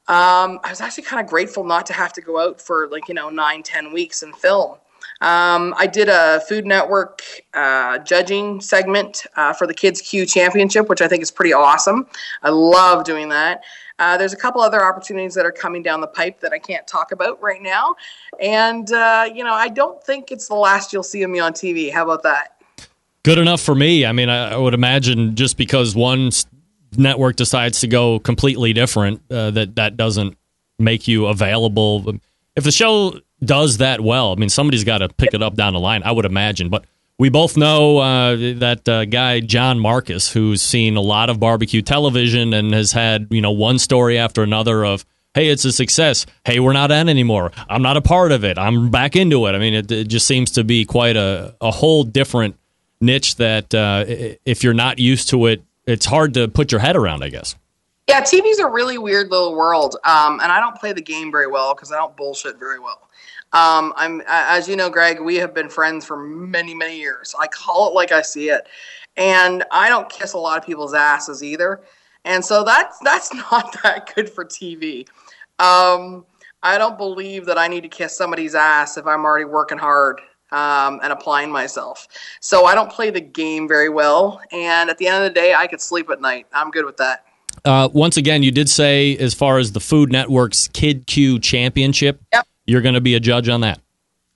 um, I was actually kind of grateful not to have to go out for like, you know, nine, ten weeks and film. Um, I did a Food Network uh, judging segment uh, for the Kids Q Championship, which I think is pretty awesome. I love doing that. Uh, there's a couple other opportunities that are coming down the pipe that I can't talk about right now. And, uh, you know, I don't think it's the last you'll see of me on TV. How about that? Good enough for me. I mean, I, I would imagine just because one network decides to go completely different, uh, that that doesn't make you available. If the show does that well. I mean, somebody's got to pick it up down the line, I would imagine. But we both know uh, that uh, guy John Marcus, who's seen a lot of barbecue television and has had you know one story after another of. Hey, it's a success. Hey, we're not in anymore. I'm not a part of it. I'm back into it. I mean, it, it just seems to be quite a, a whole different niche that uh, if you're not used to it, it's hard to put your head around, I guess. Yeah, TV's a really weird little world, um, and I don't play the game very well because I don't bullshit very well. Um, I'm as you know, Greg. We have been friends for many, many years. I call it like I see it, and I don't kiss a lot of people's asses either. And so that's that's not that good for TV. Um, I don't believe that I need to kiss somebody's ass if I'm already working hard um, and applying myself. So I don't play the game very well. And at the end of the day, I could sleep at night. I'm good with that. Uh, once again, you did say as far as the Food Network's Kid Q Championship. Yep. You're going to be a judge on that.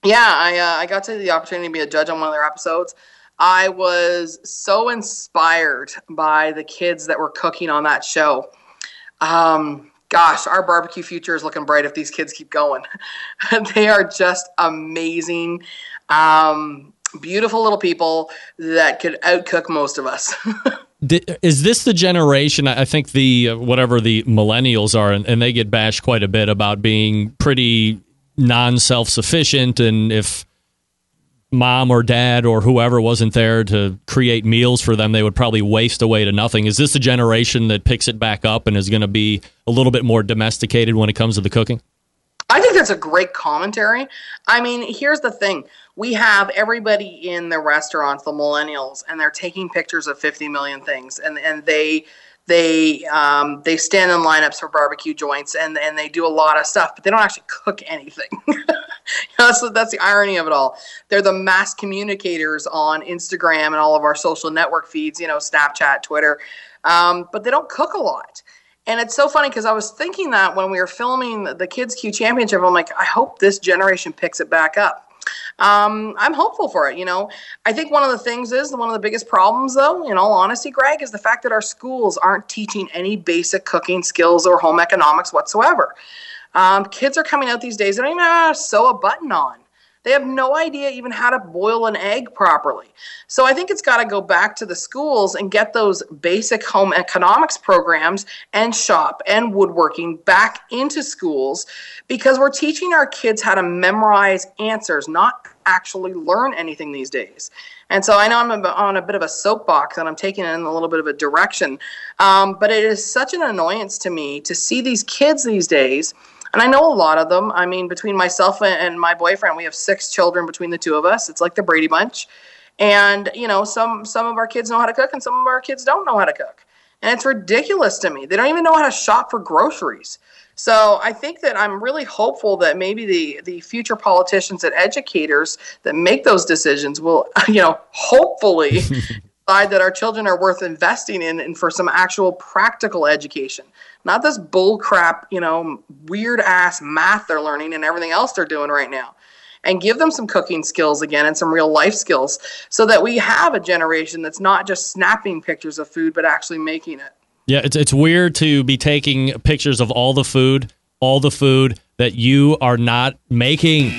Yeah, I uh, I got to the opportunity to be a judge on one of their episodes. I was so inspired by the kids that were cooking on that show. Um, gosh, our barbecue future is looking bright if these kids keep going. they are just amazing, um, beautiful little people that could outcook most of us. is this the generation? I think the uh, whatever the millennials are, and, and they get bashed quite a bit about being pretty non self sufficient, and if mom or dad or whoever wasn't there to create meals for them, they would probably waste away to nothing. Is this a generation that picks it back up and is going to be a little bit more domesticated when it comes to the cooking? I think that's a great commentary. I mean, here's the thing we have everybody in the restaurants, the millennials, and they're taking pictures of 50 million things, and, and they they um, they stand in lineups for barbecue joints and, and they do a lot of stuff, but they don't actually cook anything. you know, so that's the irony of it all. They're the mass communicators on Instagram and all of our social network feeds, you know, Snapchat, Twitter, um, but they don't cook a lot. And it's so funny because I was thinking that when we were filming the Kids Q Championship, I'm like, I hope this generation picks it back up um, I'm hopeful for it. You know, I think one of the things is one of the biggest problems, though, in all honesty, Greg, is the fact that our schools aren't teaching any basic cooking skills or home economics whatsoever. Um, kids are coming out these days; they don't even know how to sew a button on. They have no idea even how to boil an egg properly. So I think it's got to go back to the schools and get those basic home economics programs and shop and woodworking back into schools because we're teaching our kids how to memorize answers, not actually learn anything these days. And so I know I'm on a bit of a soapbox and I'm taking it in a little bit of a direction, um, but it is such an annoyance to me to see these kids these days and I know a lot of them. I mean, between myself and my boyfriend, we have six children between the two of us. It's like the Brady Bunch, and you know, some some of our kids know how to cook, and some of our kids don't know how to cook, and it's ridiculous to me. They don't even know how to shop for groceries. So I think that I'm really hopeful that maybe the the future politicians and educators that make those decisions will, you know, hopefully that our children are worth investing in and for some actual practical education, not this bull crap, you know, weird ass math they're learning and everything else they're doing right now. And give them some cooking skills again and some real life skills so that we have a generation that's not just snapping pictures of food, but actually making it. Yeah, it's it's weird to be taking pictures of all the food, all the food that you are not making.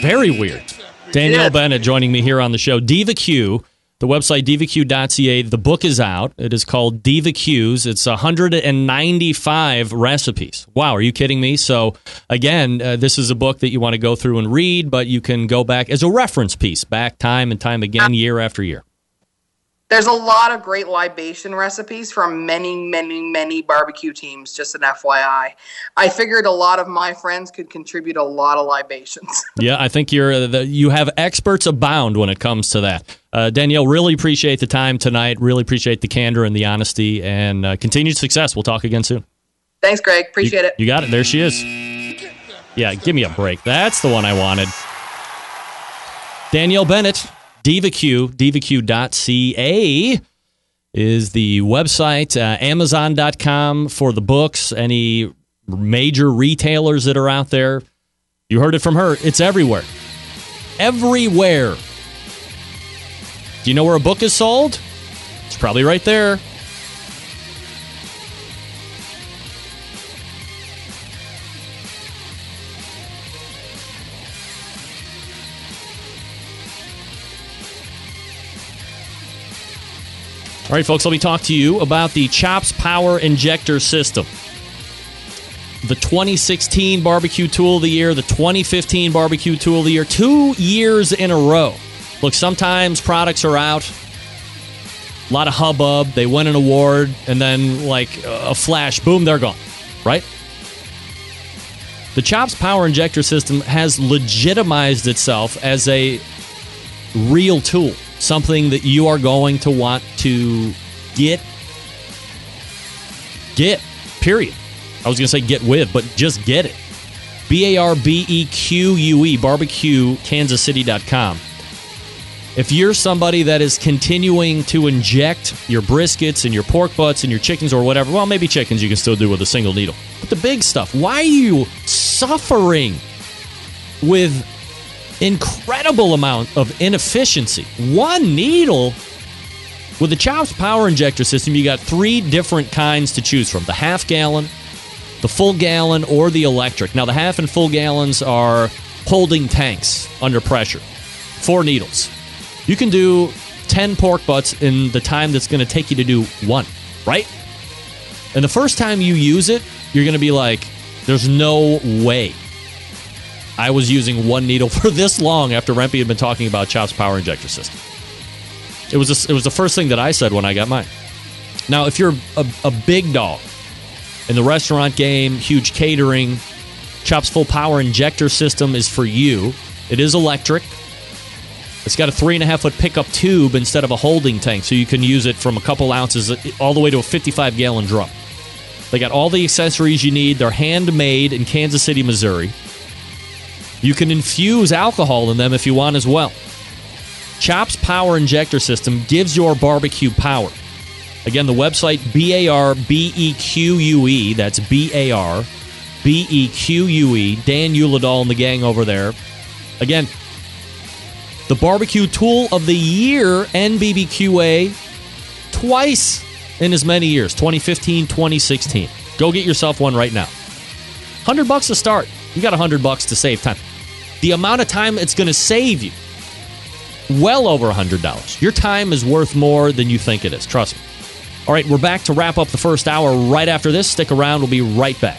Very weird. Danielle Bennett joining me here on the show. Diva Q, the website divaq.ca. The book is out. It is called Diva Q's. It's 195 recipes. Wow, are you kidding me? So again, uh, this is a book that you want to go through and read, but you can go back as a reference piece, back time and time again, year after year. There's a lot of great libation recipes from many, many, many barbecue teams, just an FYI. I figured a lot of my friends could contribute a lot of libations. yeah, I think you're uh, the, you have experts abound when it comes to that. Uh, Danielle, really appreciate the time tonight. Really appreciate the candor and the honesty and uh, continued success. We'll talk again soon. Thanks, Greg. Appreciate you, it. You got it. There she is. Yeah, give me a break. That's the one I wanted. Danielle Bennett, DivaQ, divaq.ca is the website. Uh, Amazon.com for the books. Any major retailers that are out there. You heard it from her. It's everywhere. Everywhere. Do you know where a book is sold? It's probably right there. All right, folks, let me talk to you about the CHOPS Power Injector System. The 2016 Barbecue Tool of the Year, the 2015 Barbecue Tool of the Year, two years in a row. Look, sometimes products are out, a lot of hubbub, they win an award, and then, like a flash, boom, they're gone, right? The CHOPS Power Injector System has legitimized itself as a real tool something that you are going to want to get get period. I was going to say get with but just get it. B-a-r-b-e-q-u-e barbecue kansascity.com if you're somebody that is continuing to inject your briskets and your pork butts and your chickens or whatever well maybe chickens you can still do with a single needle. But the big stuff why are you suffering with incredible amount of inefficiency. One needle with the Chops power injector system, you got three different kinds to choose from: the half gallon, the full gallon, or the electric. Now, the half and full gallons are holding tanks under pressure. Four needles. You can do 10 pork butts in the time that's going to take you to do one, right? And the first time you use it, you're going to be like, there's no way I was using one needle for this long after Rempy had been talking about Chop's power injector system. It was a, it was the first thing that I said when I got mine. Now, if you're a, a big dog in the restaurant game, huge catering, Chop's full power injector system is for you. It is electric. It's got a three and a half foot pickup tube instead of a holding tank, so you can use it from a couple ounces all the way to a 55 gallon drum. They got all the accessories you need. They're handmade in Kansas City, Missouri. You can infuse alcohol in them if you want as well. Chops Power Injector System gives your barbecue power. Again, the website B A R B E Q U E. That's B A R B E Q U E. Dan Uladol and the gang over there. Again, the barbecue tool of the year NBBQA twice in as many years 2015, 2016. Go get yourself one right now. 100 bucks to start. You got 100 bucks to save time. The amount of time it's going to save you well over $100 your time is worth more than you think it is. Trust me. All right we're back to wrap up the first hour right after this. Stick around. We'll be right back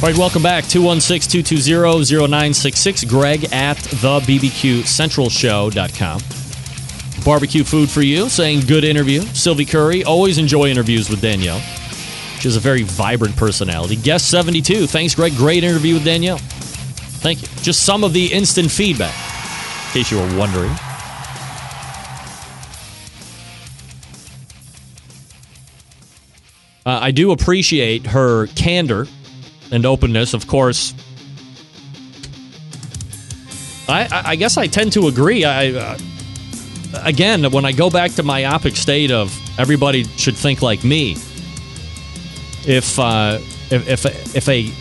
All right, welcome back. 216 220 0966. Greg at the BBQCentralShow.com. Barbecue food for you, saying good interview. Sylvie Curry, always enjoy interviews with Danielle. She has a very vibrant personality. Guest 72, thanks, Greg. Great interview with Danielle. Thank you. Just some of the instant feedback, in case you were wondering. Uh, I do appreciate her candor and openness. Of course, I, I, guess I tend to agree. I uh, again, when I go back to myopic state of everybody should think like me. If uh, if if if a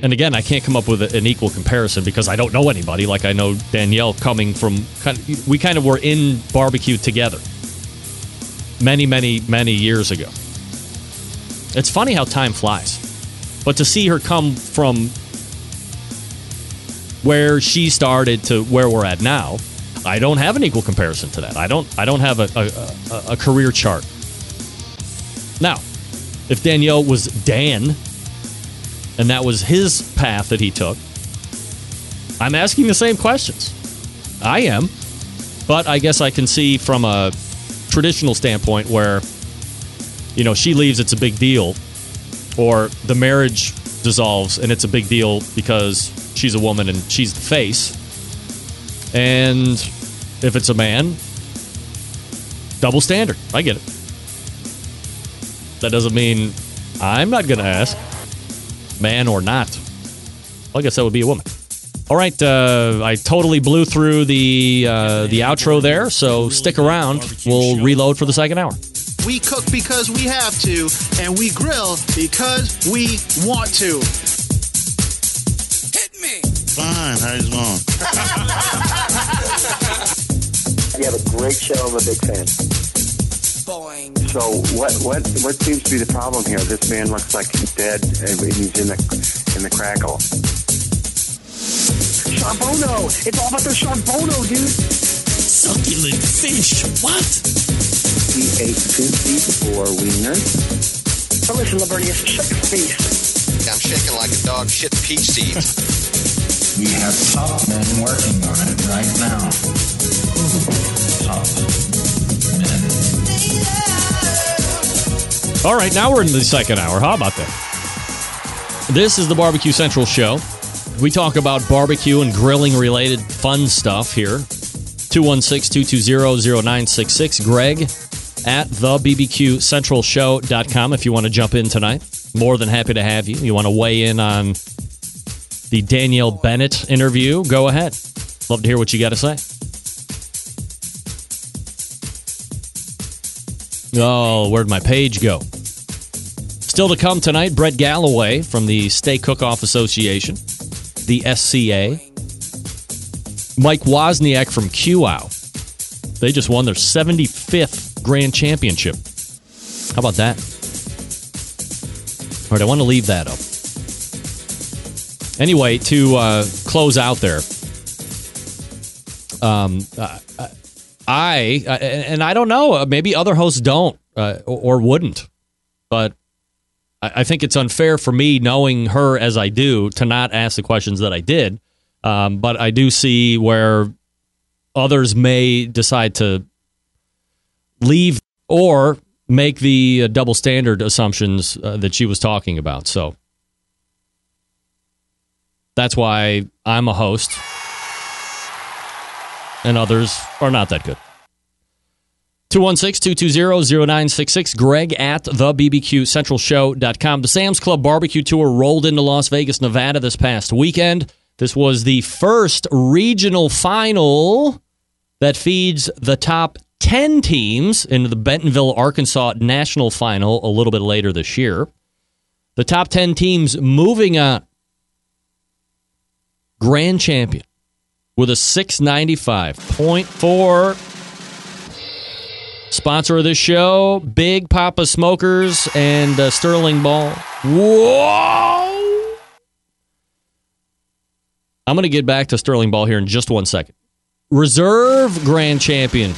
and again, I can't come up with an equal comparison because I don't know anybody like I know Danielle coming from. Kind of, we kind of were in barbecue together many, many, many years ago. It's funny how time flies. But to see her come from where she started to where we're at now, I don't have an equal comparison to that. I don't. I don't have a, a, a, a career chart. Now, if Danielle was Dan, and that was his path that he took, I'm asking the same questions. I am, but I guess I can see from a traditional standpoint where, you know, she leaves, it's a big deal, or the marriage dissolves and it's a big deal because she's a woman and she's the face. And if it's a man, double standard. I get it. That doesn't mean I'm not going to ask, man or not. Well, I guess that would be a woman. All right, uh, I totally blew through the uh, the outro there, so stick around. We'll reload for the second hour. We cook because we have to, and we grill because we want to. Hit me. Fine, how's it going? You have a great show. I'm a big fan. Boing. So what what what seems to be the problem here? This man looks like he's dead and he's in the in the crackle. Charbono! It's all about the Charbono, dude. Succulent fish. What? He ate 54 wieners. Listen, Lavernius, shut your face. I'm shaking like a dog shit peach seeds. We have top men working on it right now. Top men. All right, now we're in the second hour. How about that? This is the Barbecue Central Show. We talk about barbecue and grilling related fun stuff here. 216 220 0966. Greg at the BBQCentralShow.com if you want to jump in tonight. More than happy to have you. You want to weigh in on the Danielle Bennett interview? Go ahead. Love to hear what you got to say. Oh, where'd my page go? Still to come tonight, Brett Gallaway from the Steak Cook Off Association, the SCA. Mike Wozniak from QUAU. They just won their 75th Grand Championship. How about that? All right, I want to leave that up. Anyway, to uh, close out there, um, uh, I, I and I don't know, uh, maybe other hosts don't uh, or, wouldn't, but I think it's unfair for me, knowing her as I do, to not ask the questions that I did. Um, but I do see where others may decide to leave or make the uh, double standard assumptions uh, that she was talking about. So that's why I'm a host and others are not that good. 216-220-0966 greg at the bbqcentralshow.com the sam's club barbecue tour rolled into las vegas nevada this past weekend this was the first regional final that feeds the top 10 teams into the bentonville arkansas national final a little bit later this year the top 10 teams moving on grand champion with a 695.4 Sponsor of this show, Big Poppa Smokers and uh, Sterling Ball. Whoa! I'm going to get back to Sterling Ball here in just one second. Reserve Grand Champion,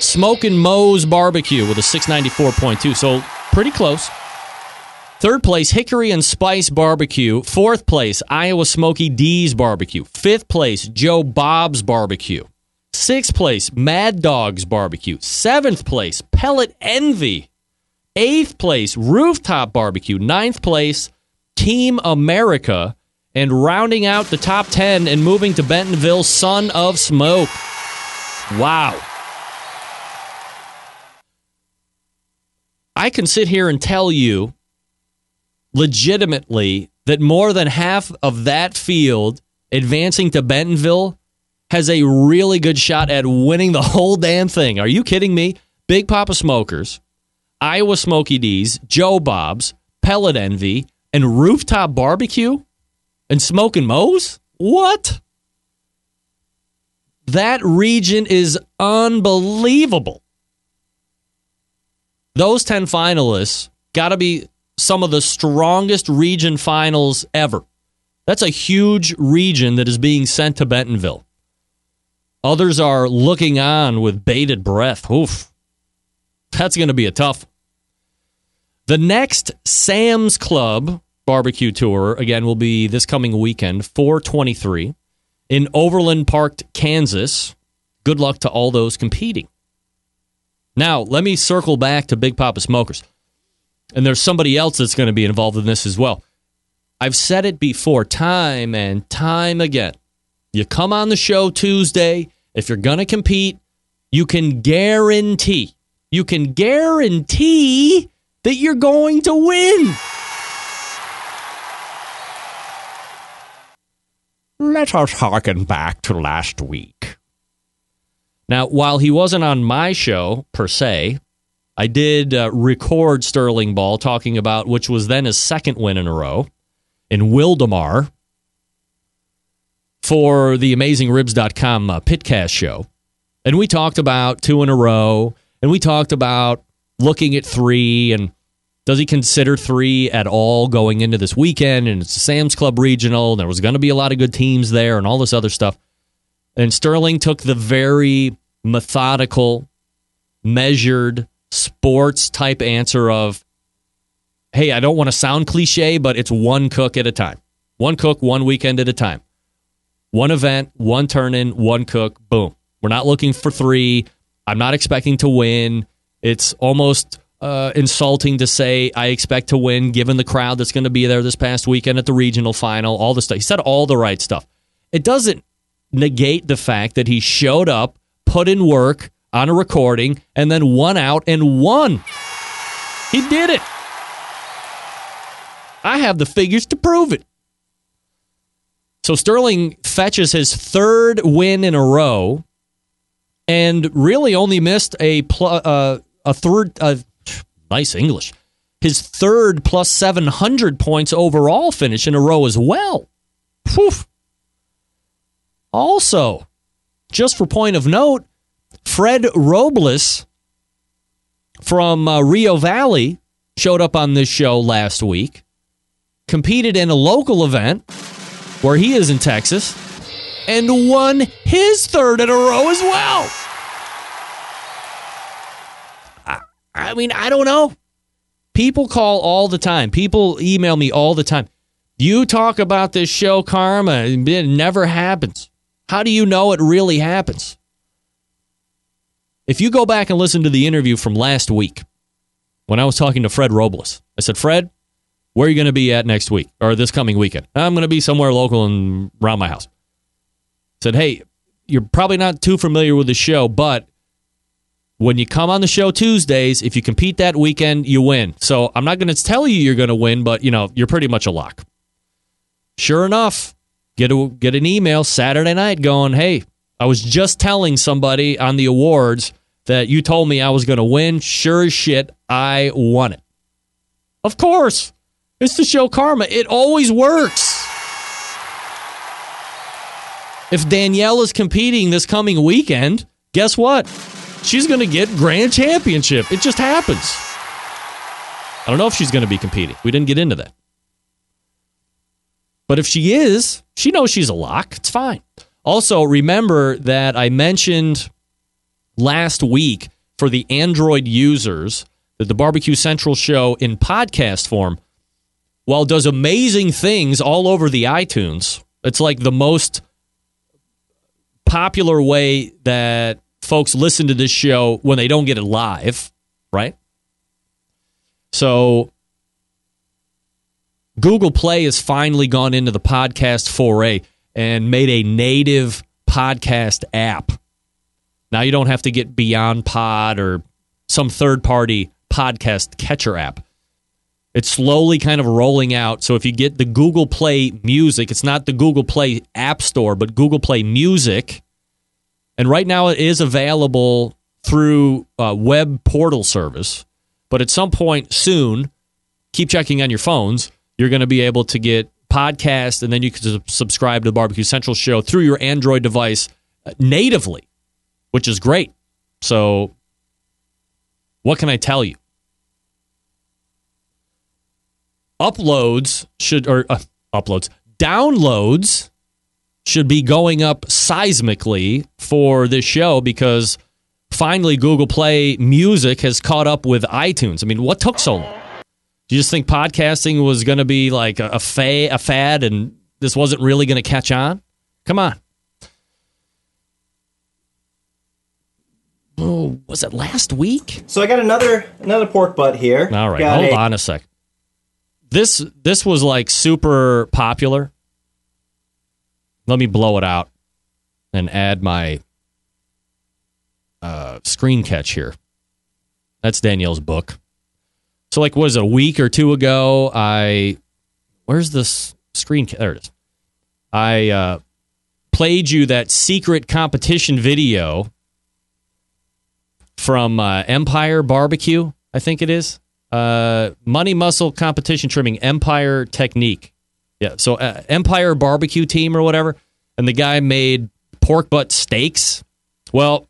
Smokin' Moe's Barbecue with a 694.2, so pretty close. Third place, Hickory and Spice Barbecue. Fourth place, Iowa Smoky D's Barbecue. Fifth place, Joe Bob's Barbecue. Sixth place, Mad Dogs Barbecue. Seventh place, Pellet Envy. Eighth place, Rooftop Barbecue. Ninth place, Team America. And rounding out the top 10 and moving to Bentonville, Son of Smoke. Wow. I can sit here and tell you legitimately that more than half of that field advancing to Bentonville has a really good shot at winning the whole damn thing. Are you kidding me? Big Poppa Smokers, Iowa Smoky D's, Joe Bob's, Pellet Envy, and Rooftop Barbecue and smoking Moe's? What? That region is unbelievable. Those 10 finalists got to be some of the strongest region finals ever. That's a huge region that is being sent to Bentonville. Others are looking on with bated breath. Oof. That's going to be a tough. The next Sam's Club barbecue tour, again, will be this coming weekend, 423 in Overland Park, Kansas. Good luck to all those competing. Now, let me circle back to Big Poppa Smokers. And there's somebody else that's going to be involved in this as well. I've said it before, time and time again. You come on the show Tuesday, if you're going to compete, you can guarantee, you can guarantee that you're going to win. Let us harken back to last week. Now, while he wasn't on my show per se, I did uh, record Sterling Ball talking about which was then his second win in a row in Wildomar for the AmazingRibs.com uh, Pitcast show. And we talked about two in a row, and we talked about looking at three and does he consider three at all going into this weekend? And it's a Sam's Club regional. And there was going to be a lot of good teams there and all this other stuff. And Sterling took the very methodical, measured, sports type answer of, hey, I don't want to sound cliche, but it's one cook at a time. One cook, one weekend at a time. One event, one turn in, one cook, boom. We're not looking for three. I'm not expecting to win. It's almost uh, insulting to say I expect to win given the crowd that's going to be there this past weekend at the regional final, all the stuff. He said all the right stuff. It doesn't negate the fact that he showed up, put in work on a recording, and then won out and won. He did it. I have the figures to prove it. So Sterling fetches his third win in a row, and really only missed a pl- uh, a third. Uh, nice English. His third plus seven hundred points overall finish in a row as well. Whew. Also, just for point of note, Fred Robles from uh, Rio Valley showed up on this show last week, competed in a local event where he is in Texas, and won his third in a row as well. I, mean, I don't know. People call all the time. People email me all the time. You talk about this show, Karma, it never happens. How do you know it really happens? If you go back and listen to the interview from last week when I was talking to Fred Robles, I said, Fred, where are you going to be at next week or this coming weekend? I'm going to be somewhere local and around my house. I said, hey, you're probably not too familiar with the show, but when you come on the show Tuesdays, if you compete that weekend, you win. So I'm not going to tell you you're going to win, but you know you're pretty much a lock. Sure enough, get a, get an email Saturday night going, hey, I was just telling somebody on the awards that you told me I was going to win. Sure as shit, I won it. Of course. It's the show Karma. It always works. If Danielle is competing this coming weekend, guess what? She's going to get grand championship. It just happens. I don't know if she's going to be competing. We didn't get into that. But if she is, she knows she's a lock. It's fine. Also, remember that I mentioned last week for the Android users that the Barbecue Central show in podcast form while does amazing things all over the iTunes, it's like the most popular way that folks listen to this show when they don't get it live, right? So Google Play has finally gone into the podcast foray and made a native podcast app. Now you don't have to get Beyond Pod or some third party podcast catcher app. It's slowly kind of rolling out. So if you get the Google Play Music, it's not the Google Play App Store, but Google Play Music. And right now it is available through a web portal service. But at some point soon, keep checking on your phones. You're going to be able to get podcasts, and then you can subscribe to the Barbecue Central show through your Android device uh, natively, which is great. So, what can I tell you? Uploads should, or uh, uploads, downloads should be going up seismically for this show because finally Google Play Music has caught up with iTunes. I mean, what took so long? Do you just think podcasting was going to be like a, a, fa- a fad and this wasn't really going to catch on? Come on. Oh, was it last week? So I got another another pork butt here. All right, Got hold a- on a sec. This this was like super popular. Let me blow it out and add my uh, screen catch here. That's Danielle's book. So, like, was a week or two ago? I where's this screen? There it is. I uh, played you that secret competition video from uh, Empire Barbecue. I think it is uh, Money Muscle Competition Trimming Empire Technique. Yeah, so uh, Empire Barbecue Team or whatever, and the guy made pork butt steaks. Well,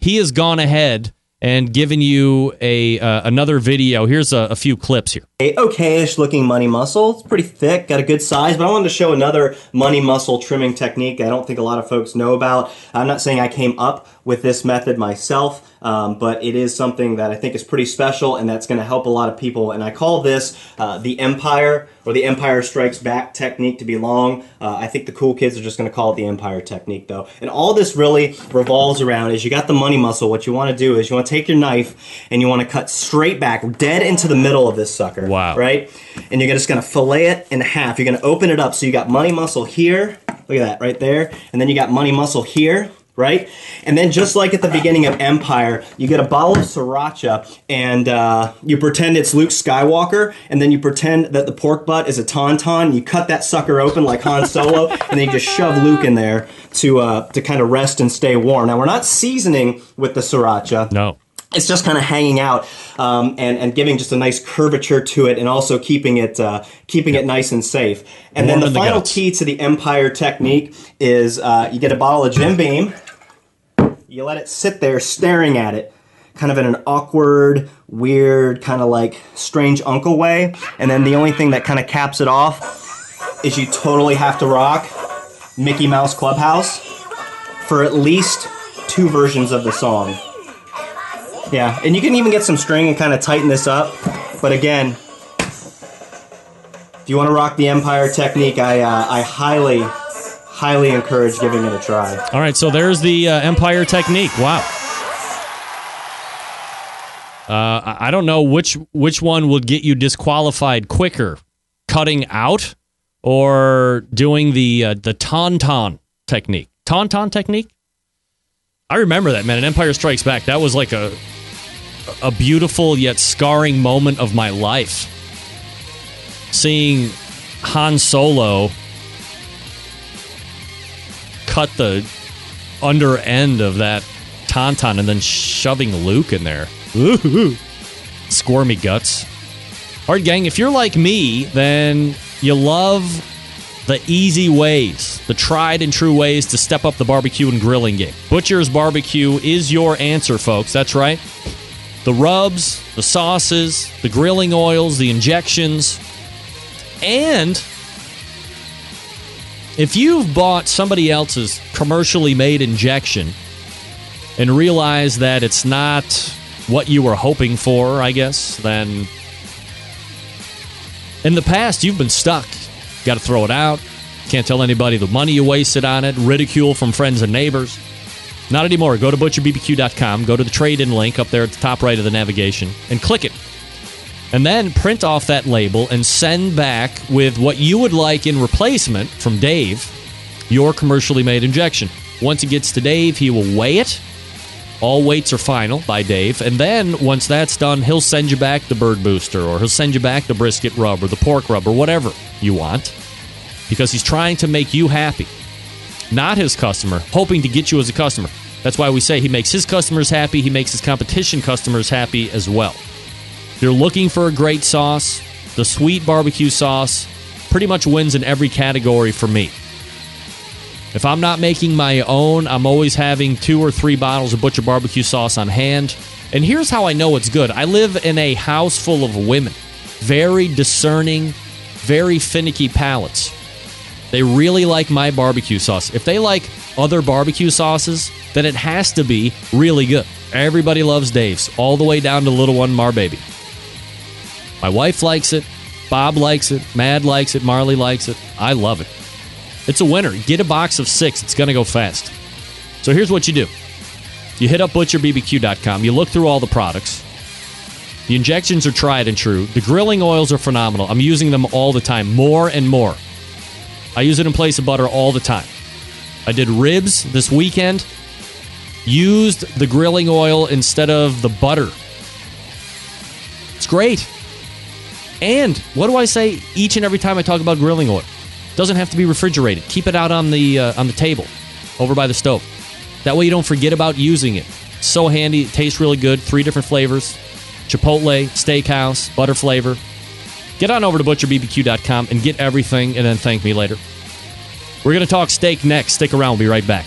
he has gone ahead and given you a uh, another video. Here's a, a few clips here. A okayish looking money muscle. It's pretty thick, got a good size, but I wanted to show another money muscle trimming technique I don't think a lot of folks know about. I'm not saying I came up with this method myself, um, but it is something that I think is pretty special and that's going to help a lot of people. And I call this uh, the Empire or the Empire Strikes Back technique to be long. Uh, I think the cool kids are just going to call it the Empire technique though. And all this really revolves around is you got the money muscle. What you want to do is you want to take your knife and you want to cut straight back, dead into the middle of this sucker. Wow. Right? And you're just going to fillet it in half. You're going to open it up. So you got money muscle here. Look at that right there. And then you got money muscle here. Right? And then, just like at the beginning of Empire, you get a bottle of sriracha and uh, you pretend it's Luke Skywalker, and then you pretend that the pork butt is a tauntaun. You cut that sucker open like Han Solo, and then you just shove Luke in there to uh, to kind of rest and stay warm. Now, we're not seasoning with the sriracha No. It's just kind of hanging out um, and, and giving just a nice curvature to it and also keeping it uh, keeping it nice and safe. And Warm then the the final guts. key to the empire technique is uh, you get a bottle of jim beam. You let it sit there staring at it kind of in an awkward weird kind of like strange uncle way. And then the only thing that kind of caps it off is you totally have to rock mickey mouse clubhouse for at least two versions of the song yeah, and you can even get some string and kind of tighten this up. But again, if you want to rock the Empire technique, I uh, I highly, highly encourage giving it a try. All right, so there's the uh, Empire technique. Wow. Uh, I don't know which which one would get you disqualified quicker, cutting out or doing the uh, the tauntaun technique. Tauntaun technique. I remember that man. An Empire Strikes Back, that was like a a beautiful yet scarring moment of my life. Seeing Han Solo cut the under end of that tauntaun and then shoving Luke in there. Ooh, squirmy guts. All right, gang, if you're like me, then you love the easy ways, the tried and true ways to step up the barbecue and grilling game. Butcher's Barbecue is your answer, folks. That's right. The rubs, the sauces, the grilling oils, the injections, and if you've bought somebody else's commercially made injection and realize that it's not what you were hoping for, I guess, then In the past, you've been stuck. Got to throw it out. Can't tell anybody the money you wasted on it. Ridicule from friends and neighbors. Not anymore. Go to butcherbbq.com. Go to the trade in link up there at the top right of the navigation and click it. And then print off that label and send back with what you would like in replacement from Dave your commercially made injection. Once it gets to Dave, he will weigh it. All weights are final by Dave. And then once that's done, he'll send you back the bird booster or he'll send you back the brisket rub or the pork rub or whatever you want because he's trying to make you happy, not his customer, hoping to get you as a customer. That's why we say he makes his customers happy, he makes his competition customers happy as well. If you're looking for a great sauce, the sweet barbecue sauce pretty much wins in every category for me. If I'm not making my own, I'm always having two or three bottles of Butcher barbecue sauce on hand. And here's how I know it's good I live in a house full of women, very discerning, very finicky palates. They really like my barbecue sauce. If they like other barbecue sauces, then it has to be really good. Everybody loves Dave's, all the way down to little one Mar Baby. My wife likes it. Bob likes it. Mad likes it. Marley likes it. I love it. It's a winner. Get a box of six. It's going to go fast. So here's what you do you hit up butcherbbq.com, you look through all the products. The injections are tried and true. The grilling oils are phenomenal. I'm using them all the time, more and more. I use it in place of butter all the time. I did ribs this weekend, used the grilling oil instead of the butter. It's great. And what do I say each and every time I talk about grilling oil? Doesn't have to be refrigerated. Keep it out on the uh, on the table, over by the stove. That way you don't forget about using it. So handy. It tastes really good. Three different flavors: chipotle, steakhouse, butter flavor. Get on over to butcherbbq.com and get everything, and then thank me later. We're going to talk steak next. Stick around. We'll be right back.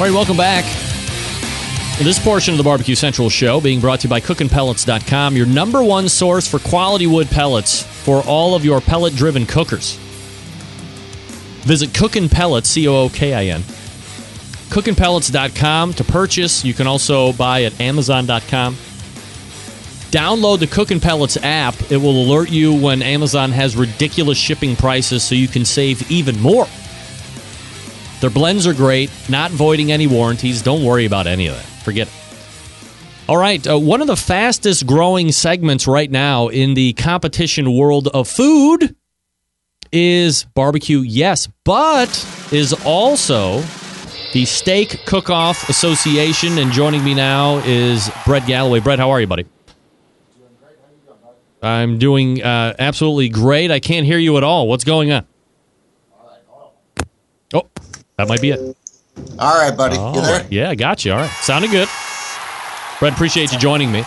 All right, welcome back. This portion of the Barbecue Central show being brought to you by cookinpellets.com, your number one source for quality wood pellets for all of your pellet driven cookers. Visit Cookin Pellets, C O O K I N, cookinpellets.com to purchase. You can also buy at amazon.com. Download the Cookin Pellets app. It will alert you when Amazon has ridiculous shipping prices so you can save even more. Their blends are great, not voiding any warranties. Don't worry about any of that. Forget it. All right, uh, one of the fastest growing segments right now in the competition world of food is barbecue, yes, but is also the Steak Cook Off Association. And joining me now is Brett Gallaway. Brett, how are you, buddy? I'm doing uh, absolutely great. I can't hear you at all. What's going on? That might be it. All right, buddy. Oh, you there? Yeah, I got you. All right. Sounded good. Brett, appreciate you joining me.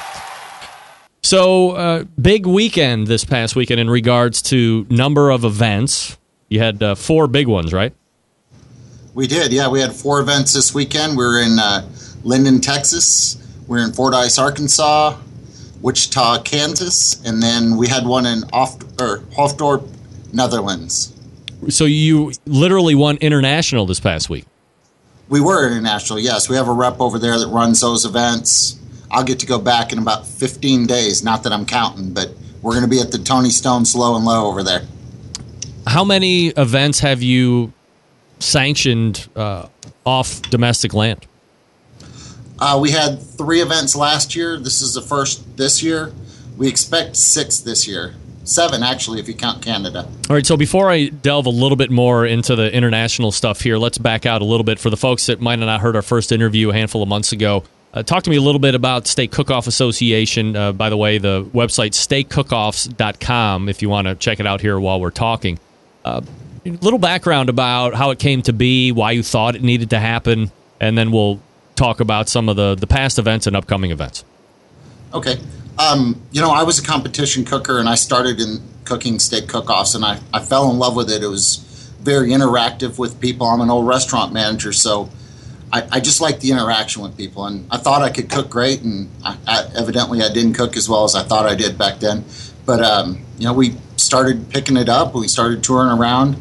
So, uh, big weekend this past weekend in regards to number of events. You had uh, four big ones, right? We did. Yeah, we had four events this weekend. We were in uh, Linden, Texas. We are in Fordyce, Arkansas, Wichita, Kansas, and then we had one in Off or Hoofddorp, Netherlands. So you literally won international this past week. We were international. Yes, we have a rep over there that runs those events. I'll get to go back in about 15 days. Not that I'm counting, but we're going to be at the Tony Stone Slow and Low over there. How many events have you sanctioned uh, off domestic land? Uh, we had three events last year. This is the first this year. We expect six this year. Seven, actually, if you count Canada. All right, so before I delve a little bit more into the international stuff here, let's back out a little bit for the folks that might have not heard our first interview a handful of months ago. Uh, talk to me a little bit about Steak Cook-Off Association. Uh, by the way, the website steakcookoffs.com if you want to check it out here while we're talking. Uh, a little background about how it came to be, why you thought it needed to happen, and then we'll talk about some of the, the past events and upcoming events. Okay. Um, you know, I was a competition cooker and I started in cooking steak cook offs and I, I fell in love with it. It was very interactive with people. I'm an old restaurant manager, so I, I just like the interaction with people. And I thought I could cook great, and I, I, evidently I didn't cook as well as I thought I did back then. But, um, you know, we started picking it up. We started touring around.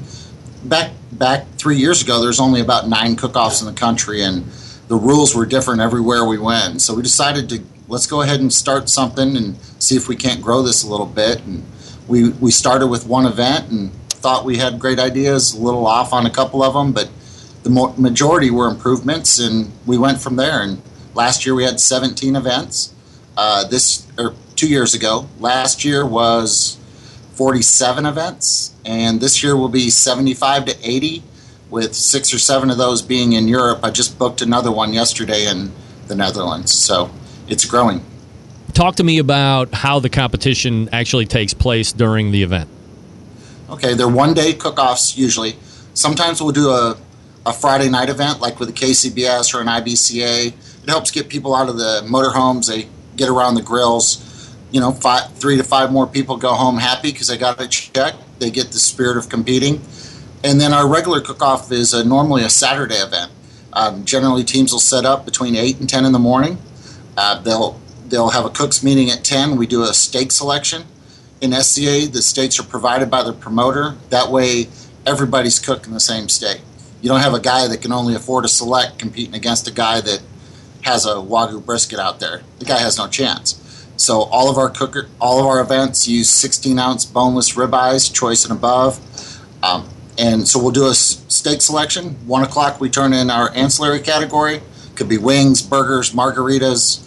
Back back three years ago, there's only about nine cook-offs in the country, and the rules were different everywhere we went. So we decided to let's go ahead and start something and see if we can't grow this a little bit. And we we started with one event and thought we had great ideas, a little off on a couple of them, but the mo- majority were improvements, and we went from there. And last year we had 17 events. Uh, this or two years ago, last year was 47 events, and this year will be 75 to 80, with six or seven of those being in Europe. I just booked another one yesterday in the Netherlands, so it's growing. Talk to me about how the competition actually takes place during the event. Okay, they're one day cook offs usually. Sometimes we'll do a, a Friday night event like with a KCBS or an IBCA. It helps get people out of the motorhomes, they get around the grills. You know, five, three to five more people go home happy because they got a check. They get the spirit of competing. And then our regular cook off is a, normally a Saturday event. Um, generally, teams will set up between 8 and 10 in the morning. Uh, they'll they'll have a cooks meeting at 10. We do a steak selection. In SCA, the steaks are provided by the promoter. That way, everybody's cooking the same steak. You don't have a guy that can only afford to select competing against a guy that has a wagyu brisket out there. The guy has no chance. So all of our cooker, all of our events use 16 ounce boneless ribeyes, choice and above. Um, and so we'll do a steak selection. One o'clock, we turn in our ancillary category. Could be wings, burgers, margaritas.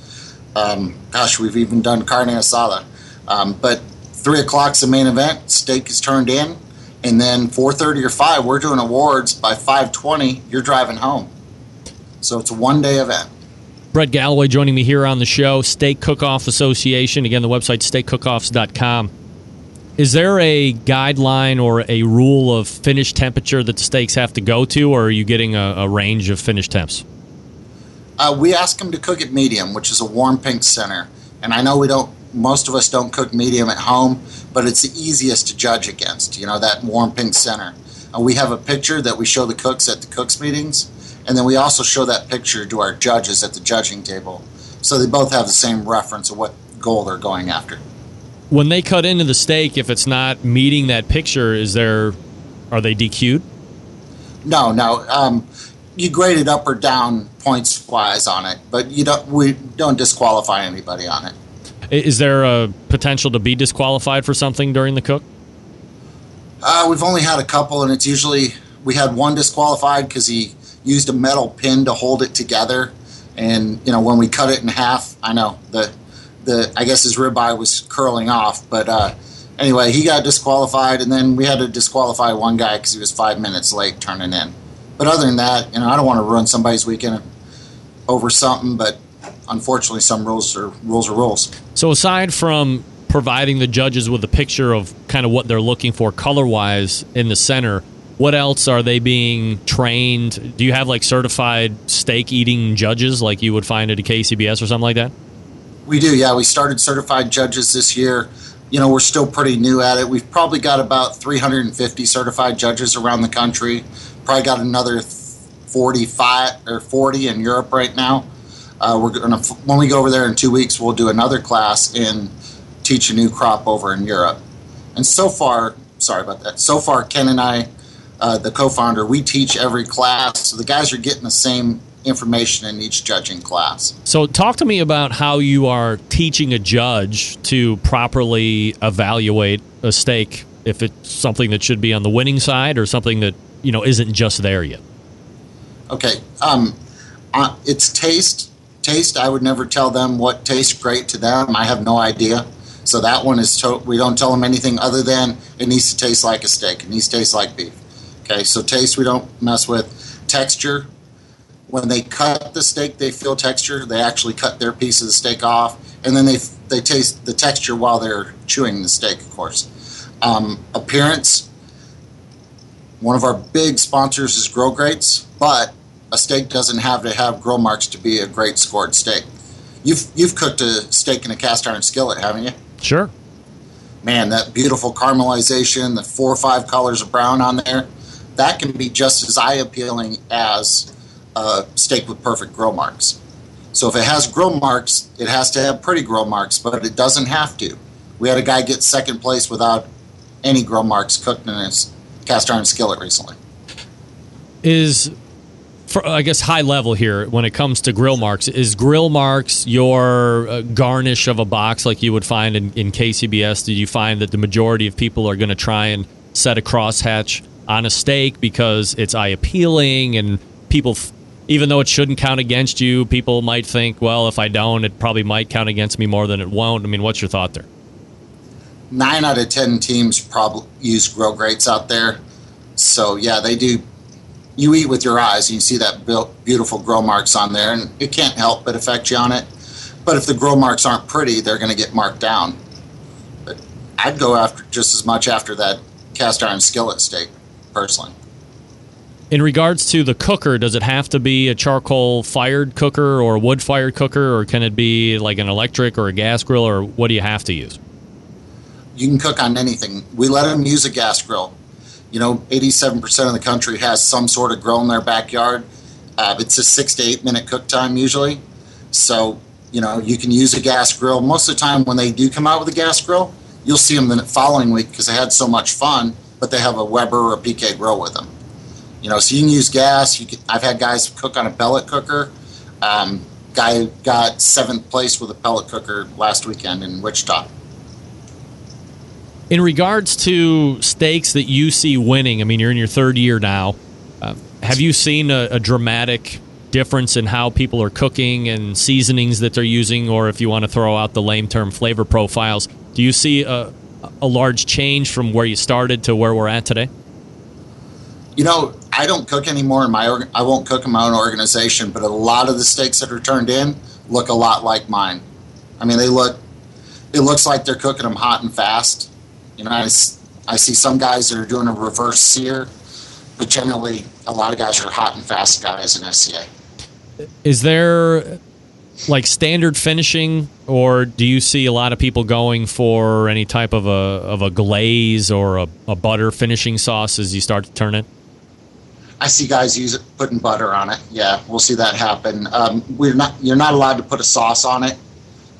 Um, gosh, we've even done carne asada. Um, but three o'clock's the main event. Steak is turned in, and then 4:30 or 5, we're doing awards. By 5:20, you're driving home. So it's a one-day event. Brett Gallaway joining me here on the show. Steak Cook-Off Association. Again, the website steakcookoffs.com. Is there a guideline or a rule of finish temperature that the steaks have to go to, or are you getting a, a range of finish temps? Uh, we ask them to cook at medium, which is a warm pink center. And I know we don't, most of us don't cook medium at home, but it's the easiest to judge against, you know, that warm pink center. And we have a picture that we show the cooks at the cooks meetings, and then we also show that picture to our judges at the judging table. So they both have the same reference of what goal they're going after. When they cut into the steak, if it's not meeting that picture, is there, are they DQ'd? No, no. Um, you grade it up or down points wise on it, but you don't. We don't disqualify anybody on it. Is there a potential to be disqualified for something during the cook? Uh, we've only had a couple, and it's usually we had one disqualified because he used a metal pin to hold it together, and you know when we cut it in half, I know the the I guess his ribeye was curling off, but uh, anyway, he got disqualified, and then we had to disqualify one guy because he was five minutes late turning in. But other than that, you know, I don't want to ruin somebody's weekend over something, but unfortunately, some rules are rules are rules. So aside from providing the judges with a picture of kind of what they're looking for color wise in the center, what else are they being trained? Do you have like certified steak eating judges like you would find at a KCBS or something like that? We do, yeah. We started certified judges this year. You know, we're still pretty new at it. We've probably got about 350 certified judges around the country. Probably got another 45 or 40 in Europe right now. Uh, we're gonna when we go over there in two weeks, we'll do another class and teach a new crop over in Europe. And so far, sorry about that. So far, Ken and I, uh, the co-founder, we teach every class, so the guys are getting the same information in each judging class. So, talk to me about how you are teaching a judge to properly evaluate a steak if it's something that should be on the winning side or something that you know isn't just there yet. Okay, um, uh, it's taste. Taste. I would never tell them what tastes great to them. I have no idea. So that one is. To- we don't tell them anything other than it needs to taste like a steak. It needs to taste like beef. Okay, so taste we don't mess with. Texture. when they cut the steak, they feel texture. They actually cut their piece of the steak off, and then they they taste the texture while they're chewing the steak. Of course, um, appearance. One of our big sponsors is Grill Grates, but a steak doesn't have to have grill marks to be a great scored steak. You've you've cooked a steak in a cast iron skillet, haven't you? Sure. Man, that beautiful caramelization, the four or five colors of brown on there, that can be just as eye appealing as a steak with perfect grill marks. So if it has grill marks, it has to have pretty grill marks, but it doesn't have to. We had a guy get second place without any grill marks cooked in his cast iron skillet recently. Is for, I guess high level here when it comes to grill marks. Is grill marks your uh, garnish of a box like you would find in, in KCBS? Do you find that the majority of people are going to try and set a crosshatch on a steak because it's eye appealing and people, f- even though it shouldn't count against you, people might think, well, if I don't, it probably might count against me more than it won't. I mean, what's your thought there? Nine out of ten teams probably use grill grates out there. So yeah, they do you eat with your eyes and you see that beautiful grill marks on there and it can't help but affect you on it. But if the grill marks aren't pretty they're going to get marked down. But i'd go after just as much after that cast iron skillet steak personally. In regards to the cooker does it have to be a charcoal fired cooker or a wood fired cooker or can it be like an electric or a gas grill or what do you have to use? You can cook on anything. We let them use a gas grill you know, 87% of the country has some sort of grill in their backyard. Uh, it's a six to eight minute cook time usually. So, you know, you can use a gas grill. Most of the time, when they do come out with a gas grill, you'll see them the following week because they had so much fun, but they have a Weber or a PK grill with them. You know, so you can use gas. You can, I've had guys cook on a pellet cooker. Um, guy got seventh place with a pellet cooker last weekend in Wichita. In regards to steaks that you see winning, I mean, you're in your third year now. Uh, have you seen a, a, dramatic difference in how people are cooking and seasonings that they're using, or if you want to throw out the lame term flavor profiles? Do you see a, a large change from where you started to where we're at today? You know, I don't cook anymore in my org- I won't cook in my own organization, but a lot of the steaks that are turned in look a lot like mine. I mean, they look it looks like they're cooking them hot and fast you know, I, I see some guys that are doing a reverse sear, but generally a lot of guys are hot and fast guys in SCA. Is there like standard finishing, or do you see a lot of people going for any type of a of a glaze or a, a butter finishing sauce as you start to turn it? I see guys use it putting butter on it. Yeah, we'll see that happen. Um, we're not you're not allowed to put a sauce on it,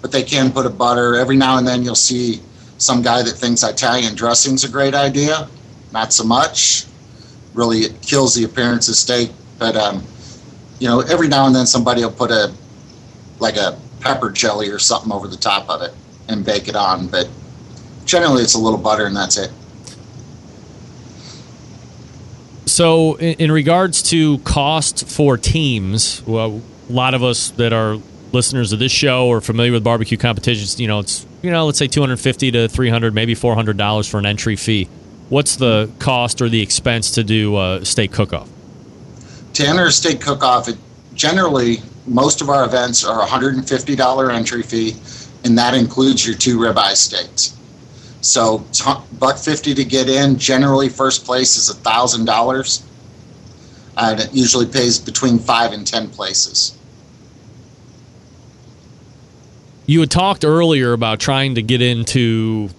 but they can put a butter. Every now and then you'll see some guy that thinks Italian dressing's a great idea. Not so much. Really, it kills the appearance of steak. But um, you know, every now and then somebody will put a like a pepper jelly or something over the top of it and bake it on. But generally, it's a little butter and that's it. So, in, in regards to cost for teams, well, a lot of us that are listeners of this show are familiar with barbecue competitions, you know, it's you know, let's say 250 to 300, maybe 400 dollars for an entry fee. What's the cost or the expense to do a steak cook-off? To enter a steak cook-off, generally most of our events are $150 entry fee, and that includes your two ribeye steaks. So buck fifty to get in. Generally, first place is thousand dollars. Uh, and it usually pays between five and ten places. You had talked earlier about trying to get into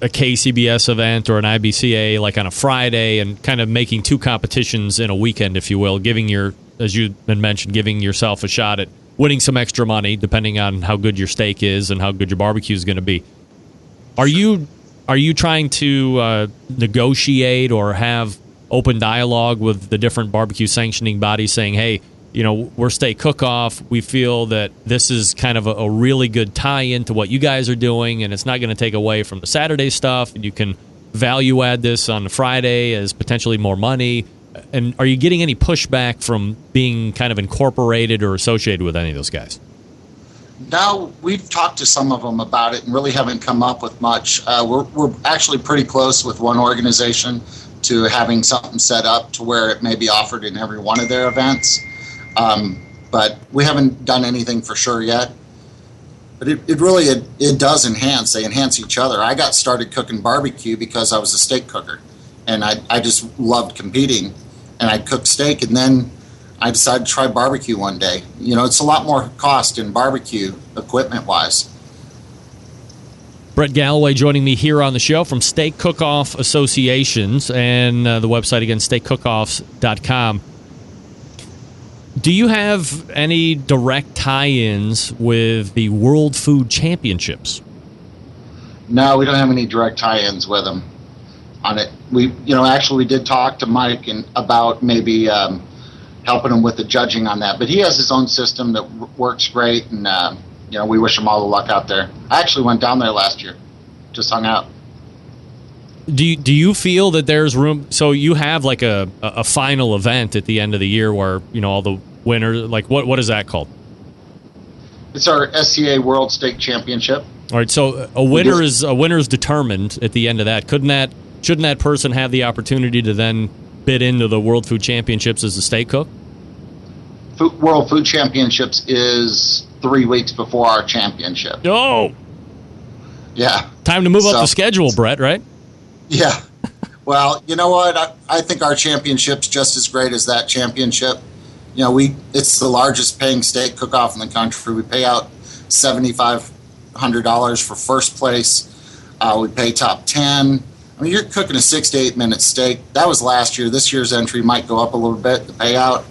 a KCBS event or an IBCA like on a Friday and kind of making two competitions in a weekend, if you will, giving your, as you had mentioned, giving yourself a shot at winning some extra money depending on how good your steak is and how good your barbecue is going to be. Are you are you trying to uh, negotiate or have open dialogue with the different barbecue sanctioning bodies saying, hey, you know, we're Steak Cook Off. We feel that this is kind of a, a really good tie in to what you guys are doing, and it's not going to take away from the Saturday stuff. And You can value add this on Friday as potentially more money. And are you getting any pushback from being kind of incorporated or associated with any of those guys? No, we've talked to some of them about it and really haven't come up with much. Uh, we're, we're actually pretty close with one organization to having something set up to where it may be offered in every one of their events. Um, but we haven't done anything for sure yet. But it, it really it, it does enhance. They enhance each other. I got started cooking barbecue because I was a steak cooker, and I I just loved competing, and I cooked steak, and then I decided to try barbecue one day. You know, it's a lot more cost in barbecue equipment wise. Brett Gallaway joining me here on the show from Steak Cook Off Associations and uh, the website again, steakcookoffs.com. Do you have any direct tie ins with the World Food Championships? No, we don't have any direct tie-ins with them on it. We, you know, actually we did talk to Mike and about maybe um, helping him with the judging on that, but he has his own system that works great, and uh, you know, we wish him all the luck out there. I actually went down there last year, just hung out. Do you, do you feel that there's room? So you have like a, a final event at the end of the year where you know all the winners. Like what what is that called? It's our SCA World Steak Championship. All right, so a winner is a winner is determined at the end of that. Couldn't that shouldn't that person have the opportunity to then bid into the World Food Championships as a steak cook? Food, World Food Championships is three weeks before our championship. Oh, Yeah. time to move up the schedule, Brett. Right? Yeah. Well, you know what? I, I think our championship's just as great as that championship. You know, we it's the largest paying steak cook off in the country. We pay out seventy five hundred dollars for first place. Uh, we pay top ten. I mean, you're cooking a six to eight minute steak. That was last year. This year's entry might go up a little bit, the payout.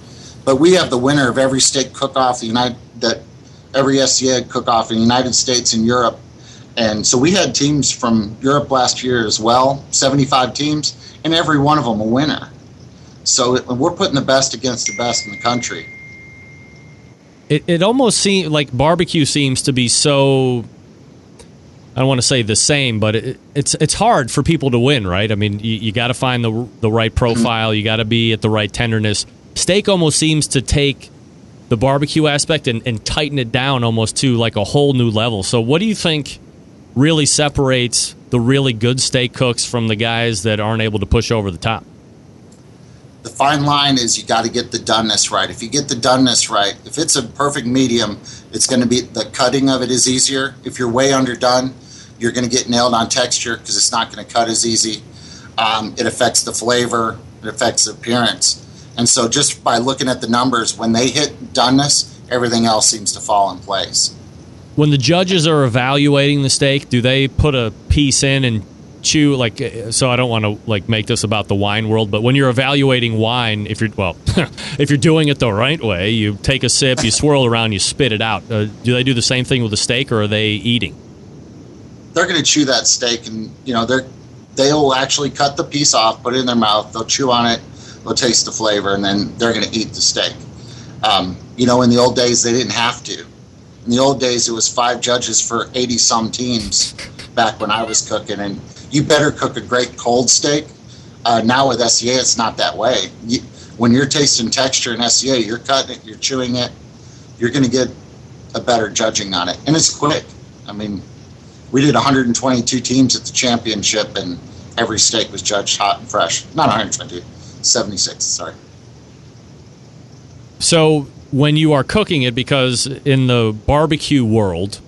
But we have the winner of every steak cook off the United that every SCA cook off in the United States and Europe. And so we had teams from Europe last year as well, 75 teams, and every one of them a winner. So it, we're putting the best against the best in the country. It it almost seems like barbecue seems to be so. I don't want to say the same, but it, it's it's hard for people to win, right? I mean, you, you got to find the the right mm-hmm. profile. You got to be at the right tenderness. Steak almost seems to take the barbecue aspect and, and tighten it down almost to like a whole new level. So, what do you think really separates the really good steak cooks from the guys that aren't able to push over the top? The fine line is you got to get the doneness right. If you get the doneness right, if it's a perfect medium, it's going to be the cutting of it is easier. If you're way underdone, you're going to get nailed on texture because it's not going to cut as easy. Um, it affects the flavor, it affects the appearance. And so, just by looking at the numbers, when they hit doneness, everything else seems to fall in place. When the judges are evaluating the steak, do they put a piece in and chew like? uh, So I don't want to like make this about the wine world, but when you're evaluating wine, if you're well, if you're doing it the right way, you take a sip, you swirl around, you spit it out. Uh, do they do the same thing with the steak, or are they eating? they're going to chew that steak and you know they're they'll actually cut the piece off put it in their mouth they'll chew on it they'll taste the flavor and then they're going to eat the steak um, you know in the old days they didn't have to in the old days it was five judges for 80 some teams back when i was cooking and you better cook a great cold steak uh, now with SCA it's not that way you, when you're tasting texture in SCA you're cutting it you're chewing it you're going to get a better judging on it and it's quick i mean we did 122 teams at the championship, and every steak was judged hot and fresh. Not 122, 76. Sorry. So when you are cooking it, because in the barbecue world,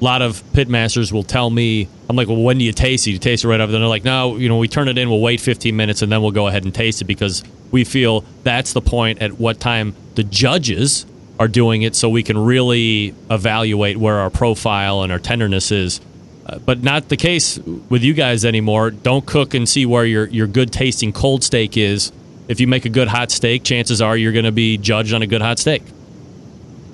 a lot of pitmasters will tell me, I'm like, well, when do you taste it? You taste it right after. They're like, no, you know, we turn it in, we'll wait 15 minutes, and then we'll go ahead and taste it because we feel that's the point at what time the judges are doing it, so we can really evaluate where our profile and our tenderness is. Uh, but not the case with you guys anymore. Don't cook and see where your your good tasting cold steak is. If you make a good hot steak, chances are you're going to be judged on a good hot steak.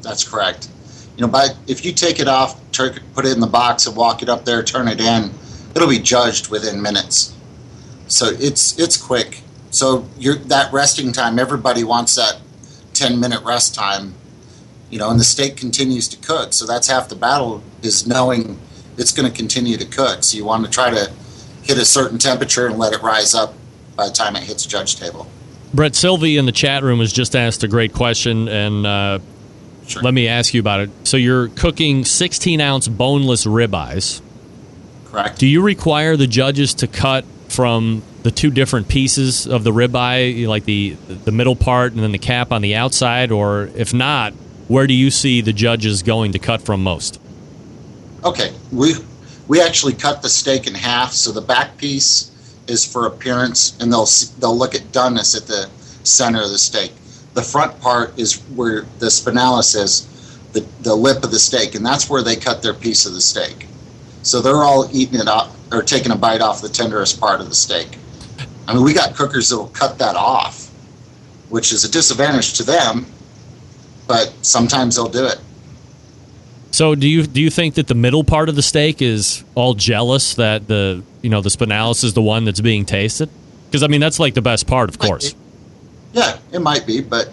That's correct. You know, by if you take it off, put it in the box, and walk it up there, turn it in, it'll be judged within minutes. So it's it's quick. So you're, that resting time, everybody wants that 10 minute rest time. You know, and the steak continues to cook. So that's half the battle is knowing it's going to continue to cook. So you want to try to hit a certain temperature and let it rise up by the time it hits judge table. Brett Sylvie in the chat room has just asked a great question, and uh, let me ask you about it. So you're cooking 16 ounce boneless ribeyes. Correct. Do you require the judges to cut from the two different pieces of the ribeye, like the the middle part and then the cap on the outside, or if not, where do you see the judges going to cut from most? Okay, we we actually cut the steak in half, so the back piece is for appearance, and they'll they'll look at doneness at the center of the steak. The front part is where the spinalis is, the the lip of the steak, and that's where they cut their piece of the steak. So they're all eating it up or taking a bite off the tenderest part of the steak. I mean, we got cookers that'll cut that off, which is a disadvantage to them, but sometimes they'll do it. So do you do you think that the middle part of the steak is all jealous that the you know the spinalis is the one that's being tasted? Because I mean that's like the best part, of course. Yeah, it might be, but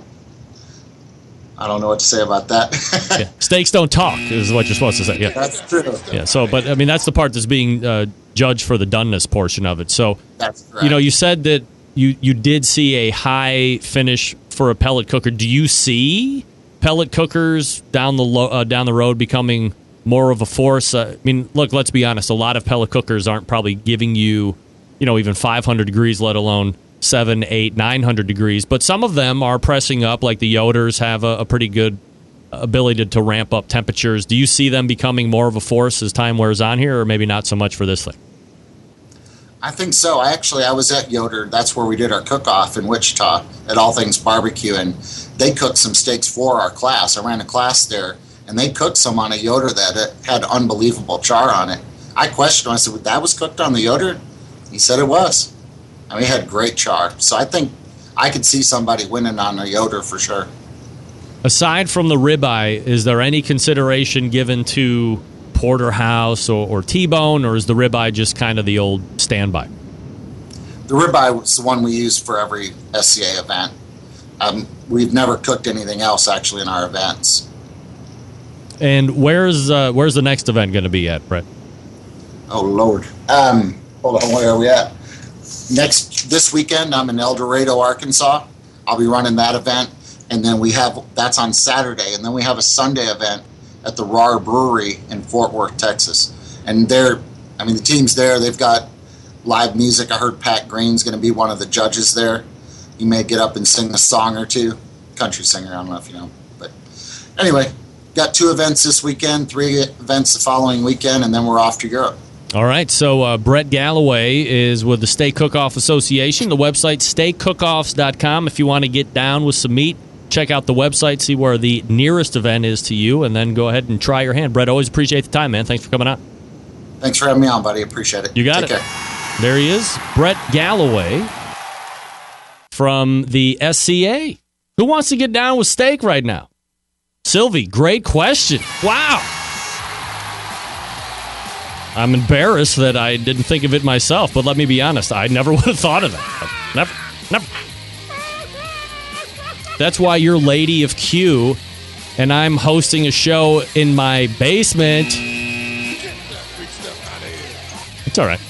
I don't know what to say about that. yeah. Steaks don't talk is what you're supposed to say. Yeah, That's true. yeah. So, but I mean that's the part that's being uh, judged for the doneness portion of it. So That's you know you said that you you did see a high finish for a pellet cooker. Do you see pellet cookers down the lo- uh, down the road becoming more of a force? Uh, I mean, look, let's be honest. A lot of pellet cookers aren't probably giving you, you know, even 500 degrees, let alone seven, eight, 900 degrees. But some of them are pressing up. Like the Yoders have a, a pretty good ability to, to ramp up temperatures. Do you see them becoming more of a force as time wears on here, or maybe not so much for this thing? I think so. I actually I was at Yoder. That's where we did our cook off in Wichita at All Things Barbecue, and they cooked some steaks for our class. I ran a class there, and they cooked some on a Yoder that had unbelievable char on it. I questioned him. I said, well, "That was cooked on the Yoder?" He said it was. I mean, it had great char. So I think I could see somebody winning on a Yoder for sure. Aside from the ribeye, is there any consideration given to porterhouse or, or T-bone, or is the ribeye just kind of the old standby? The ribeye was the one we used for every SCA event. Um, we've never cooked anything else actually in our events. And where's uh, where's the next event going to be at, Brett? Oh Lord. Um, hold on, where are we at? Next this weekend, I'm in El Dorado, Arkansas. I'll be running that event, and then we have that's on Saturday, and then we have a Sunday event at the Rahr Brewery in Fort Worth, Texas. And they're, I mean, the team's there. They've got live music. I heard Pat Green's going to be one of the judges there. He may get up and sing a song or two. Country singer, I don't know if you know, but anyway, got two events this weekend, three events the following weekend, and then we're off to Europe. All right, so uh, Brett Gallaway is with the Steak Cook-Off Association. The website steakcookoffs.com. If you want to get down with some meat, check out the website, see where the nearest event is to you, and then go ahead and try your hand. Brett, always appreciate the time, man. Thanks for coming on. Thanks for having me on, buddy. Appreciate it. You got Take it. Care. There he is, Brett Gallaway from the SCA. Who wants to get down with steak right now? Sylvie, great question. Wow. I'm embarrassed that I didn't think of it myself, but let me be honest, I never would have thought of that. Never, never. That's why you're Lady of Q, and I'm hosting a show in my basement. It's all right.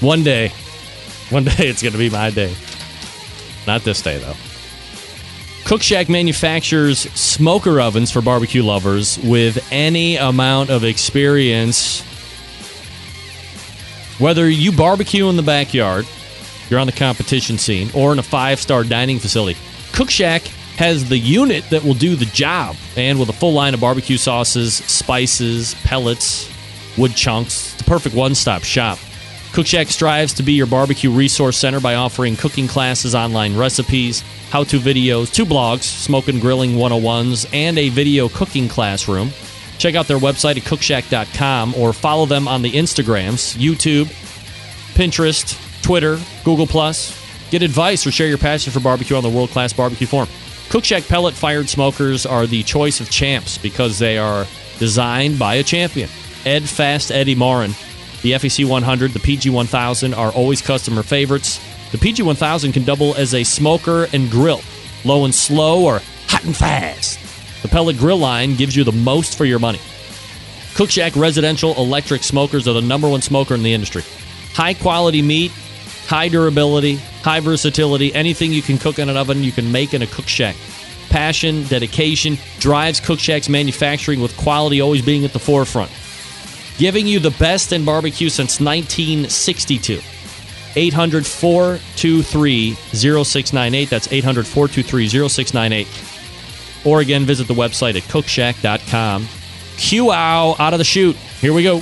One day, one day it's going to be my day. Not this day, though. Cook Shack manufactures smoker ovens for barbecue lovers with any amount of experience. Whether you barbecue in the backyard, you're on the competition scene, or in a five star dining facility, Cook Shack has the unit that will do the job. And with a full line of barbecue sauces, spices, pellets, wood chunks, a perfect one stop shop. Cook Shack strives to be your barbecue resource center by offering cooking classes, online recipes, how to videos, two blogs, Smoke and Grilling 101s, and a video cooking classroom. Check out their website at cookshack.com or follow them on the Instagrams, YouTube, Pinterest, Twitter, Google. Get advice or share your passion for barbecue on the world class barbecue forum. Cook Shack pellet fired smokers are the choice of champs because they are designed by a champion. Ed Fast Eddie Maurin. The FEC 100, the PG 1000 are always customer favorites. The PG 1000 can double as a smoker and grill, low and slow or hot and fast. The pellet grill line gives you the most for your money. Cook Shack residential electric smokers are the number one smoker in the industry. High quality meat, high durability, high versatility. Anything you can cook in an oven, you can make in a Cook Shack. Passion, dedication drives Cook Shack's manufacturing with quality always being at the forefront. Giving you the best in barbecue since 1962. 800 423 0698. That's 800 423 0698. Or again, visit the website at cookshack.com. Q out of the chute. Here we go.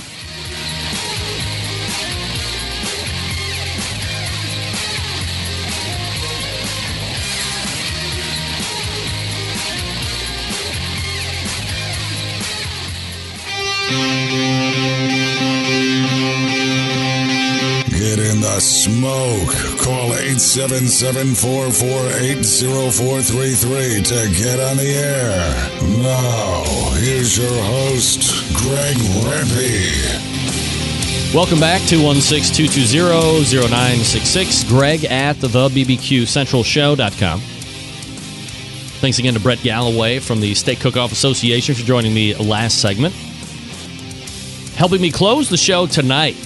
877-448-0433 to get on the air. Now, here's your host, Greg Rempe. Welcome back to 16220-0966. Greg at the BBQCentralShow.com. Thanks again to Brett Gallaway from the Steak Cook-Off Association for joining me last segment. Helping me close the show tonight.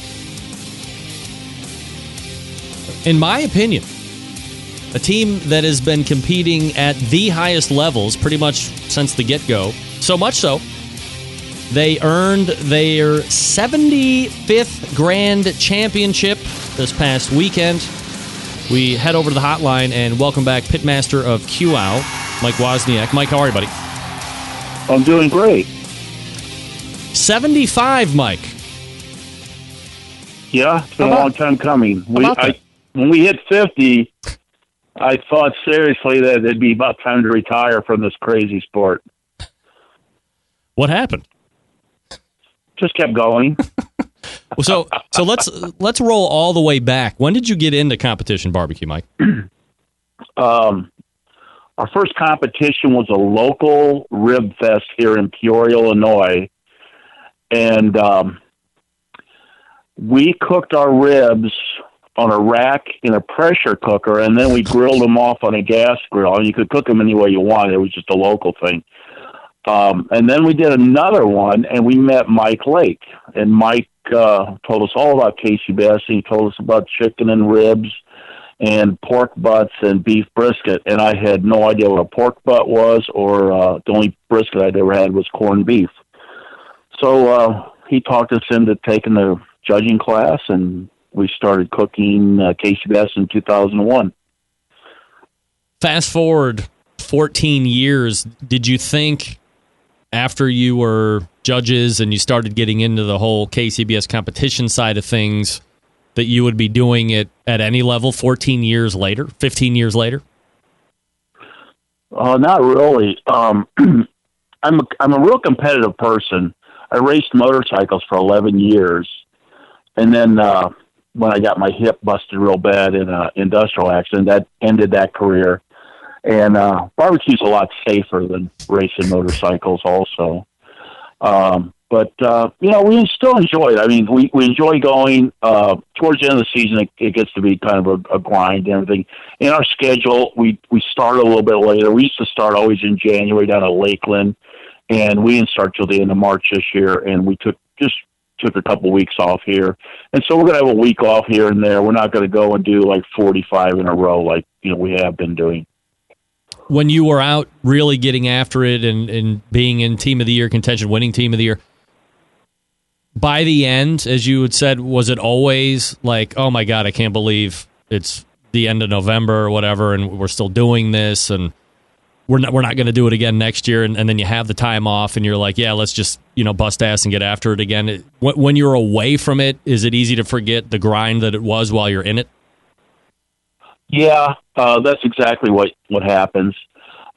In my opinion, a team that has been competing at the highest levels pretty much since the get-go. So much so they earned their 75th Grand Championship this past weekend. We head over to the hotline and welcome back Pitmaster of QUAU, Mike Wozniak. Mike, how are you, buddy? I'm doing great. 75, Mike. Yeah, it's been a long time coming. We, I, when we hit 50, I thought seriously that it'd be about time to retire from this crazy sport. What happened? Just kept going. Well, so so let's let's roll all the way back. When did you get into competition barbecue, Mike? um, our first competition was a local rib fest here in Peoria, Illinois, and um, we cooked our ribs on a rack in a pressure cooker, and then we grilled them off on a gas grill. And you could cook them any way you wanted; it was just a local thing. Um, and then we did another one, and we met Mike Lake, and Mike uh, told us all about KCBS. He told us about chicken and ribs and pork butts and beef brisket, and I had no idea what a pork butt was, or uh, the only brisket I'd ever had was corned beef. So uh, he talked us into taking the judging class, and we started cooking uh, Bass in 2001. Fast forward 14 years, did you think after you were judges and you started getting into the whole KCBS competition side of things that you would be doing it at any level 14 years later, 15 years later? Uh, not really. Um, I'm a, I'm a real competitive person. I raced motorcycles for 11 years, and then uh, when I got my hip busted real bad in an industrial accident, that ended that career. And uh, barbecue's a lot safer than racing motorcycles, also. Um, but uh, you know, we still enjoy it. I mean, we we enjoy going. Uh, towards the end of the season, it, it gets to be kind of a, a grind and everything. In our schedule, we we start a little bit later. We used to start always in January down at Lakeland, and we didn't start till the end of March this year. And we took just took a couple weeks off here, and so we're gonna have a week off here and there. We're not gonna go and do like forty five in a row like you know we have been doing. When you were out really getting after it and, and being in team of the year contention, winning team of the year, by the end, as you had said, was it always like, oh my God, I can't believe it's the end of November or whatever, and we're still doing this, and we're not we're not going to do it again next year, and, and then you have the time off, and you're like, yeah, let's just you know bust ass and get after it again. It, when you're away from it, is it easy to forget the grind that it was while you're in it? Yeah, uh, that's exactly what what happens.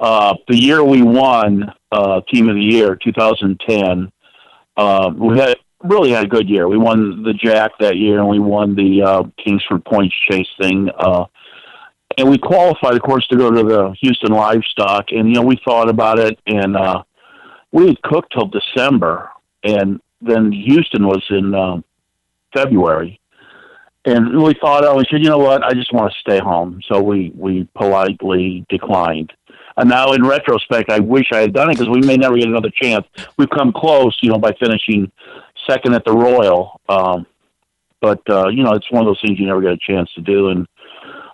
Uh, the year we won uh, Team of the Year, 2010, uh, we had really had a good year. We won the Jack that year, and we won the uh, Kingsford Points Chase thing. Uh, and we qualified, of course, to go to the Houston Livestock. And you know, we thought about it, and uh, we had cooked till December, and then Houston was in uh, February. And we thought, oh, we said, you know what? I just want to stay home. So we we politely declined. And now, in retrospect, I wish I had done it because we may never get another chance. We've come close, you know, by finishing second at the Royal. Um, but uh, you know, it's one of those things you never get a chance to do, and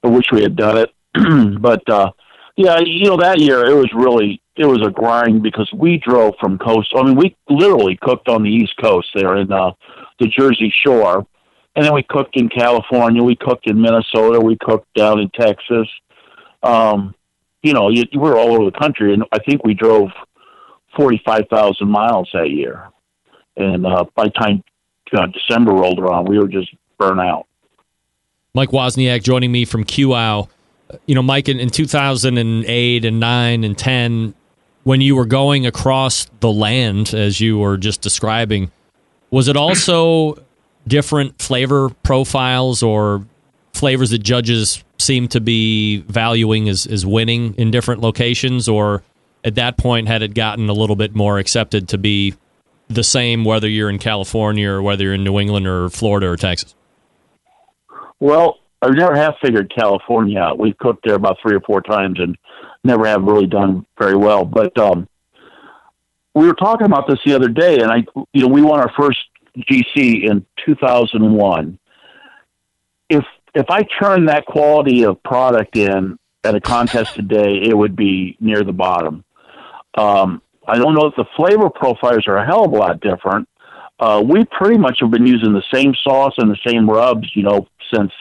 I wish we had done it. but uh, yeah, you know, that year it was really it was a grind because we drove from coast. I mean, we literally cooked on the East Coast there in uh, the Jersey Shore, and then we cooked in California, we cooked in Minnesota, we cooked down in Texas. Um, you know, you, we were all over the country, and I think we drove forty-five thousand miles that year. And uh, by the time uh, December rolled around, we were just burnt out. Mike Wozniak joining me from QUAU. You know, Mike, in, in 2008 and 9 and 10, when you were going across the land, as you were just describing, was it also different flavor profiles or flavors that judges seem to be valuing as, as winning in different locations? Or at that point, had it gotten a little bit more accepted to be the same whether you're in California or whether you're in New England or Florida or Texas? Well, I never have figured California out. We've cooked there about three or four times and never have really done very well. But um, we were talking about this the other day, and I, you know, we won our first GC in 2001. If if I turned that quality of product in at a contest today, it would be near the bottom. Um, I don't know if the flavor profiles are a hell of a lot different. Uh, we pretty much have been using the same sauce and the same rubs, you know, since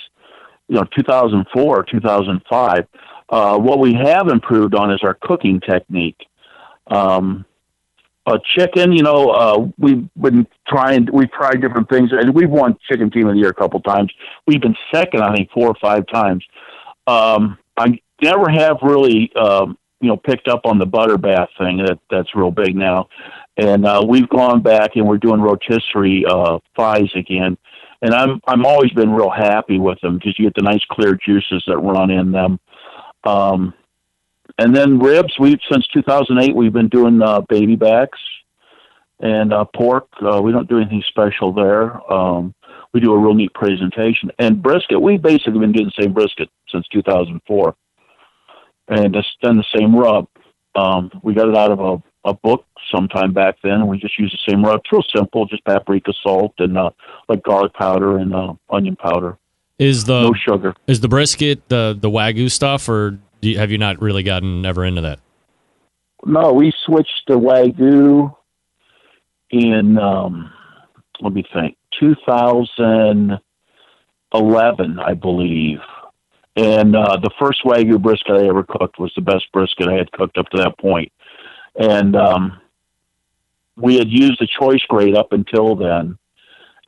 you know 2004 2005. Uh, what we have improved on is our cooking technique. Um, uh, chicken, you know, uh, we've been trying, we've tried different things, and we've won Chicken Team of the Year a couple times. We've been second, I think, four or five times. Um, I never have really, um, you know, picked up on the butter bath thing. That that's real big now, and uh, we've gone back and we're doing rotisserie uh, thighs again. And I'm I'm always been real happy with them because you get the nice clear juices that run in them. Um, and then ribs. We since 2008 we've been doing uh, baby backs and uh, pork. Uh, we don't do anything special there. Um, we do a real neat presentation and brisket. We've basically been doing the same brisket since 2004, and it's done the same rub. Um, we got it out of a, a book sometime back then, and we just used the same rub. It's real simple, just paprika, salt, and uh, like garlic powder and uh, onion powder. Is the no sugar? Is the brisket the the wagyu stuff, or do you, have you not really gotten ever into that? No, we switched to wagyu in um, let me think 2011, I believe. And uh, the first wagyu brisket I ever cooked was the best brisket I had cooked up to that point. And um, we had used the choice grade up until then,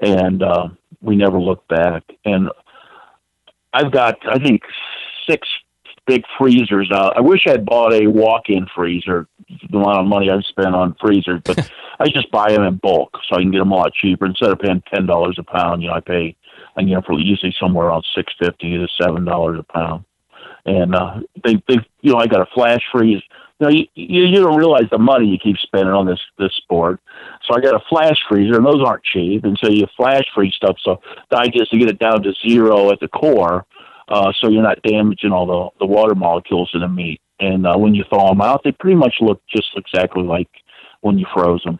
and uh, we never looked back. And I've got, I think, six big freezers out. I wish I'd bought a walk-in freezer. The amount of money I've spent on freezers, but I just buy them in bulk so I can get them a lot cheaper. Instead of paying ten dollars a pound, you know, I pay I get them for usually somewhere around six fifty to seven dollars a pound. And uh, they they you know I got a flash freeze. You know, you, you you don't realize the money you keep spending on this this sport. So I got a flash freezer, and those aren't cheap. And so you flash freeze stuff. So the idea is to get it down to zero at the core, uh, so you're not damaging all the the water molecules in the meat. And uh, when you thaw them out, they pretty much look just exactly like when you froze them.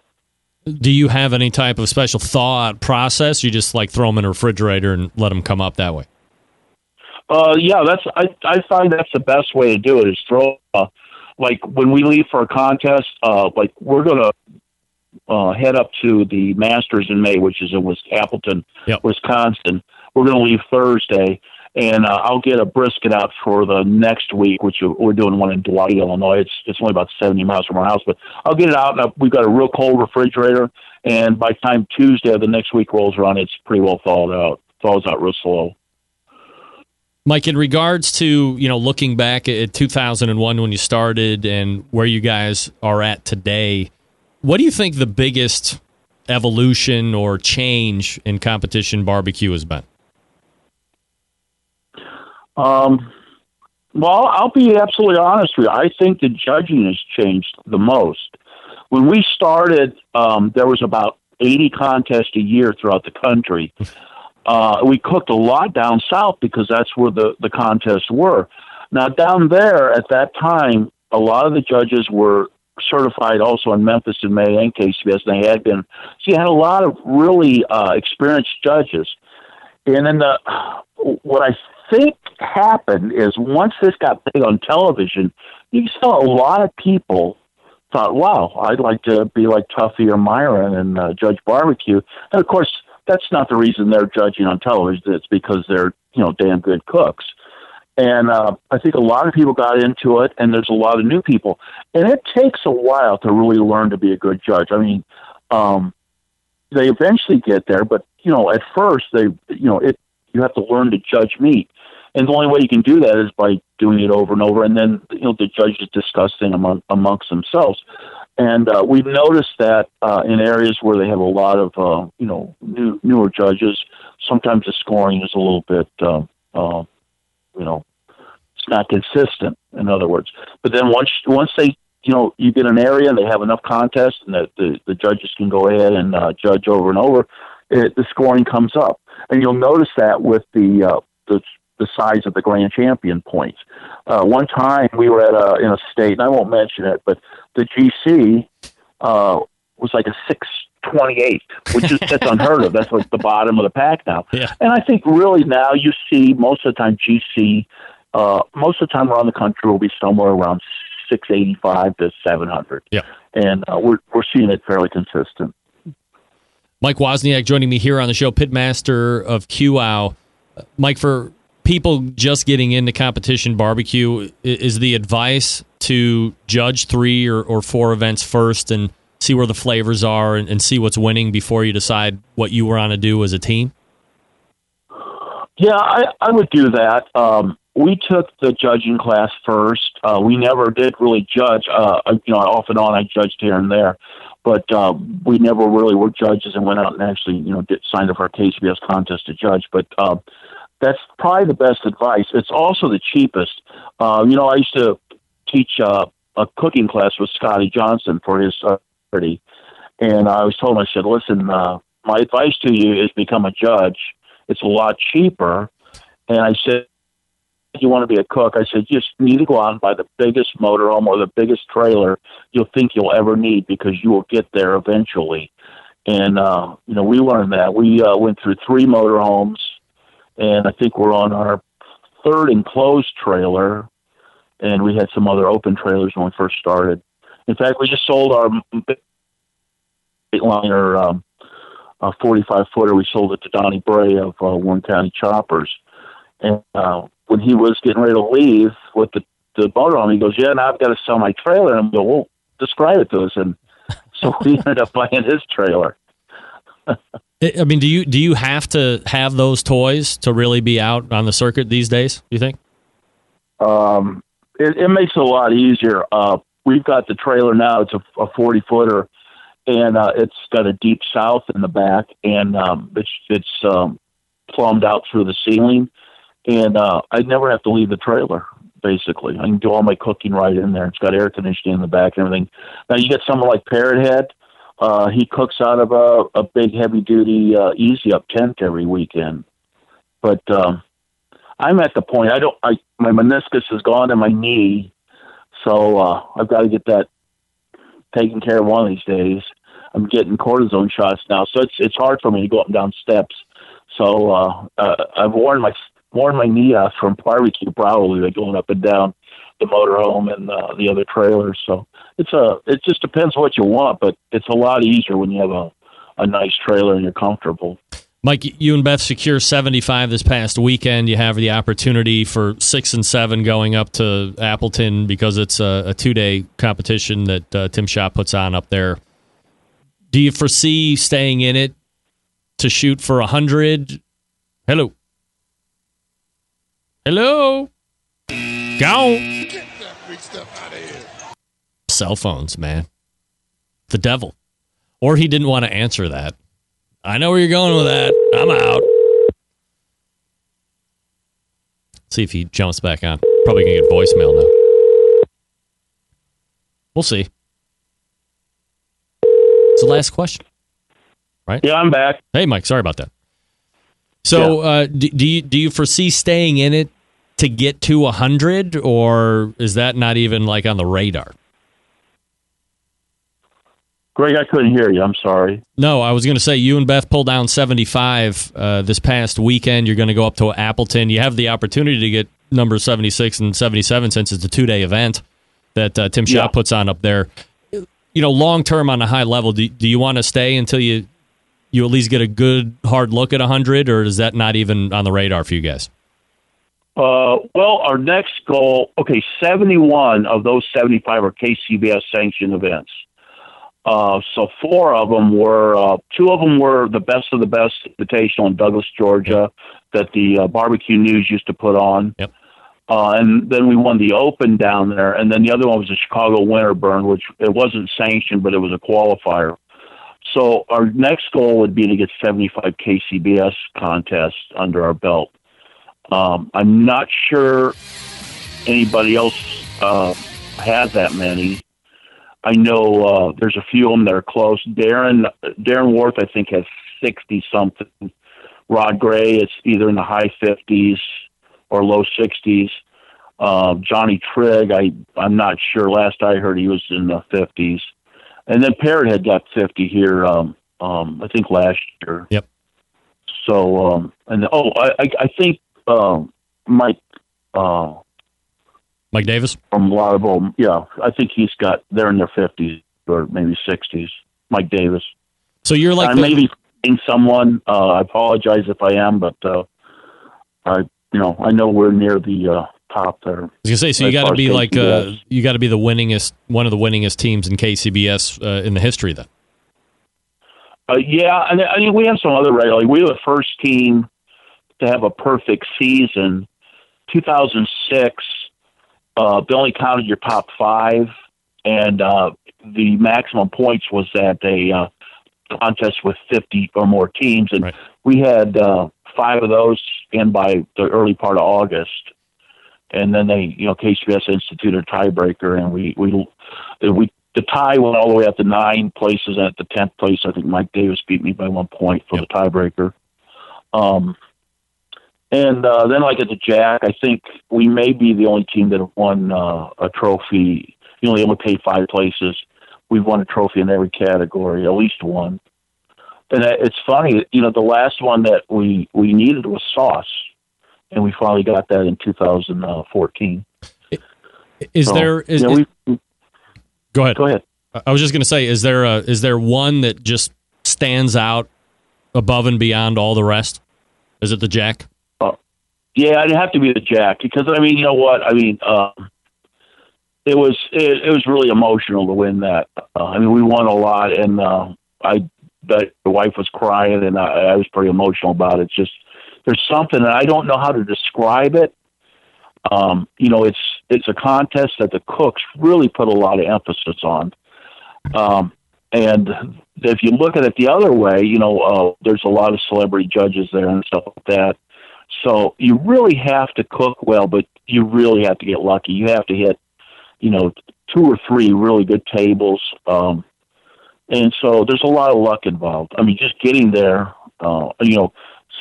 Do you have any type of special thaw process? You just like throw them in a refrigerator and let them come up that way. Uh, yeah, that's I I find that's the best way to do it is throw uh, like when we leave for a contest, uh, like we're gonna uh, head up to the Masters in May, which is in Wis- Appleton, Yep. Wisconsin. We're gonna leave Thursday, and uh, I'll get a brisket out for the next week, which we're doing one in Dwight, Illinois. It's it's only about seventy miles from our house, but I'll get it out. And we've got a real cold refrigerator, and by the time Tuesday of the next week rolls around, it's pretty well thawed out. Thaws out real slow. Mike, in regards to you know looking back at 2001 when you started and where you guys are at today, what do you think the biggest evolution or change in competition barbecue has been? Um, well, I'll be absolutely honest with you. I think the judging has changed the most. When we started, um, there was about 80 contests a year throughout the country. Uh, we cooked a lot down south because that's where the, the contests were. Now, down there at that time, a lot of the judges were certified also in Memphis in May and KCBS, and they had been. So you had a lot of really uh, experienced judges. And then the what I think happened is once this got big on television, you saw a lot of people thought, "Wow, I'd like to be like Tuffy or Myron and uh, Judge Barbecue." And of course, that's not the reason they're judging on television. It's because they're you know damn good cooks. And uh, I think a lot of people got into it, and there's a lot of new people. And it takes a while to really learn to be a good judge. I mean, um, they eventually get there, but you know, at first they, you know, it you have to learn to judge meat, and the only way you can do that is by doing it over and over, and then you know the judges discussing among amongst themselves. And uh, we've noticed that uh, in areas where they have a lot of uh, you know new, newer judges, sometimes the scoring is a little bit uh, uh, you know it's not consistent. In other words, but then once once they you know you get an area and they have enough contests and that the the judges can go ahead and uh, judge over and over, it, the scoring comes up, and you'll notice that with the uh, the the size of the grand champion points. Uh, one time we were at a in a state, and I won't mention it, but the GC uh, was like a six twenty eight, which is that's unheard of. That's like the bottom of the pack now. Yeah. And I think really now you see most of the time GC, uh, most of the time around the country will be somewhere around six eighty five to seven hundred. Yeah. And uh, we're we're seeing it fairly consistent. Mike Wozniak joining me here on the show, pitmaster of QUAU. Uh, Mike, for people just getting into competition barbecue, is the advice to judge three or, or four events first and see where the flavors are and, and see what's winning before you decide what you want to do as a team? Yeah, I, I would do that. Um, we took the judging class first. Uh, we never did really judge. Uh, you know, off and on, I judged here and there, but uh, we never really were judges and went out and actually, you know, did, signed up for a KCBS contest to judge. But uh, that's probably the best advice. It's also the cheapest. Uh, you know, I used to teach uh, a cooking class with Scotty Johnson for his uh, party, and I was told I said, listen, uh, my advice to you is become a judge. It's a lot cheaper. And I said, you want to be a cook, I said, just need to go out and buy the biggest motorhome or the biggest trailer you'll think you'll ever need because you will get there eventually. And, uh, you know, we learned that. We uh, went through three motorhomes, and I think we're on our third enclosed trailer, and we had some other open trailers when we first started. In fact, we just sold our eight liner um, uh, 45 footer. We sold it to Donnie Bray of uh, Warren County Choppers. And uh, when he was getting ready to leave with the, the motorhome, he goes, Yeah, now I've got to sell my trailer. And I'm going, Well, describe it to us. And so we ended up buying his trailer. I mean, do you do you have to have those toys to really be out on the circuit these days? You think? Um, it, it makes it a lot easier. Uh, we've got the trailer now. It's a, a 40 footer, and uh, it's got a deep south in the back, and um, it's it's um, plumbed out through the ceiling, and uh, I never have to leave the trailer. Basically, I can do all my cooking right in there. It's got air conditioning in the back and everything. Now you get someone like Parrot Head. Uh, he cooks out of a, a big heavy duty uh, easy up tent every weekend, but. Um, I'm at the point I don't I my meniscus is gone in my knee, so uh, I've got to get that taken care of one of these days. I'm getting cortisone shots now, so it's it's hard for me to go up and down steps. So uh, uh, I've worn my worn my knee off from barbecue probably like going up and down the motorhome and uh, the other trailers. So it's a it just depends what you want, but it's a lot easier when you have a a nice trailer and you're comfortable. Mike, you and Beth secure 75 this past weekend. You have the opportunity for six and seven going up to Appleton because it's a, a two day competition that uh, Tim Shaw puts on up there. Do you foresee staying in it to shoot for 100? Hello. Hello. Go. Cell phones, man. The devil. Or he didn't want to answer that. I know where you're going with that. I'm out. See if he jumps back on. Probably gonna get voicemail now. We'll see. It's the last question, right? Yeah, I'm back. Hey, Mike. Sorry about that. So, uh, do, do you do you foresee staying in it to get to hundred, or is that not even like on the radar? Greg, I couldn't hear you. I'm sorry. No, I was going to say you and Beth pulled down 75 uh, this past weekend. You're going to go up to Appleton. You have the opportunity to get number 76 and 77 since it's a two day event that uh, Tim Shaw Yeah. puts on up there. You know, long term on a high level, do, do you want to stay until you you at least get a good hard look at 100, or is that not even on the radar for you guys? Uh, well, our next goal, okay, 71 of those 75 are KCBS sanctioned events. Uh, so four of them were, uh, two of them were the best of the best invitational in Douglas, Georgia, that the uh, barbecue news used to put on. Yep. Uh, and then we won the Open down there, and then the other one was the Chicago Winter Burn, which it wasn't sanctioned, but it was a qualifier. So our next goal would be to get 75 KCBS contests under our belt. Um, I'm not sure anybody else uh, has that many. I know uh, there's a few of them that are close. Darren Darren Warth, I think, has 60 something. Rod Gray, is either in the high 50s or low 60s. Uh, Johnny Trigg, I I'm not sure. Last I heard, he was in the 50s. And then Parrot had got 50 here. Um, um, I think last year. Yep. So um, and oh, I I, I think um, Mike uh, Mike Davis from Lotta Bull. Yeah, I think he's got they're in their 50s or maybe 60s. Mike Davis. So you're like I the- may be someone. Uh, I apologize if I am, but uh, I you know I know we're near the uh, top there. I was gonna say, so you got to be like uh, you got to be the winningest, one of the winningest teams in KCBS uh, in the history. Then Uh, yeah, and I mean we have some other right. Like we were the first team to have a perfect season. 2006, uh, they only counted your top five, and uh, the maximum points was at a uh, contest with 50 or more teams, and we had uh, five of those in by the early part of August. And then they, you know, KCBS instituted a tiebreaker, and we we we the tie went all the way up to nine places. And at the tenth place, I think Mike Davis beat me by one point for the tiebreaker. Um, and uh, then, like at the Jack, I think we may be the only team that have won uh, a trophy. You only only pay five places. We've won a trophy in every category, at least one. And it's funny, you know, the last one that we we needed was sauce, and we finally got that in 2014. is So, there is, yeah, is- go ahead go ahead. I- was just gonna say, is there a, is there one that just stands out above and beyond all the rest? Is it the Jack? Yeah, it'd have to be the Jack because I mean, you know what? I mean, um, it was it, it was really emotional to win that. Uh, I mean, we won a lot, and uh, I the wife was crying, and I, I was pretty emotional about it. It's just there's something, and I don't know how to describe it. Um, you know, it's it's a contest that the cooks really put a lot of emphasis on. Um, and if you look at it the other way, you know, uh, there's a lot of celebrity judges there and stuff like that. So you really have to cook well, but you really have to get lucky. You have to hit, you know, two or three really good tables. Um, and so there's a lot of luck involved. I mean, just getting there, uh, you know,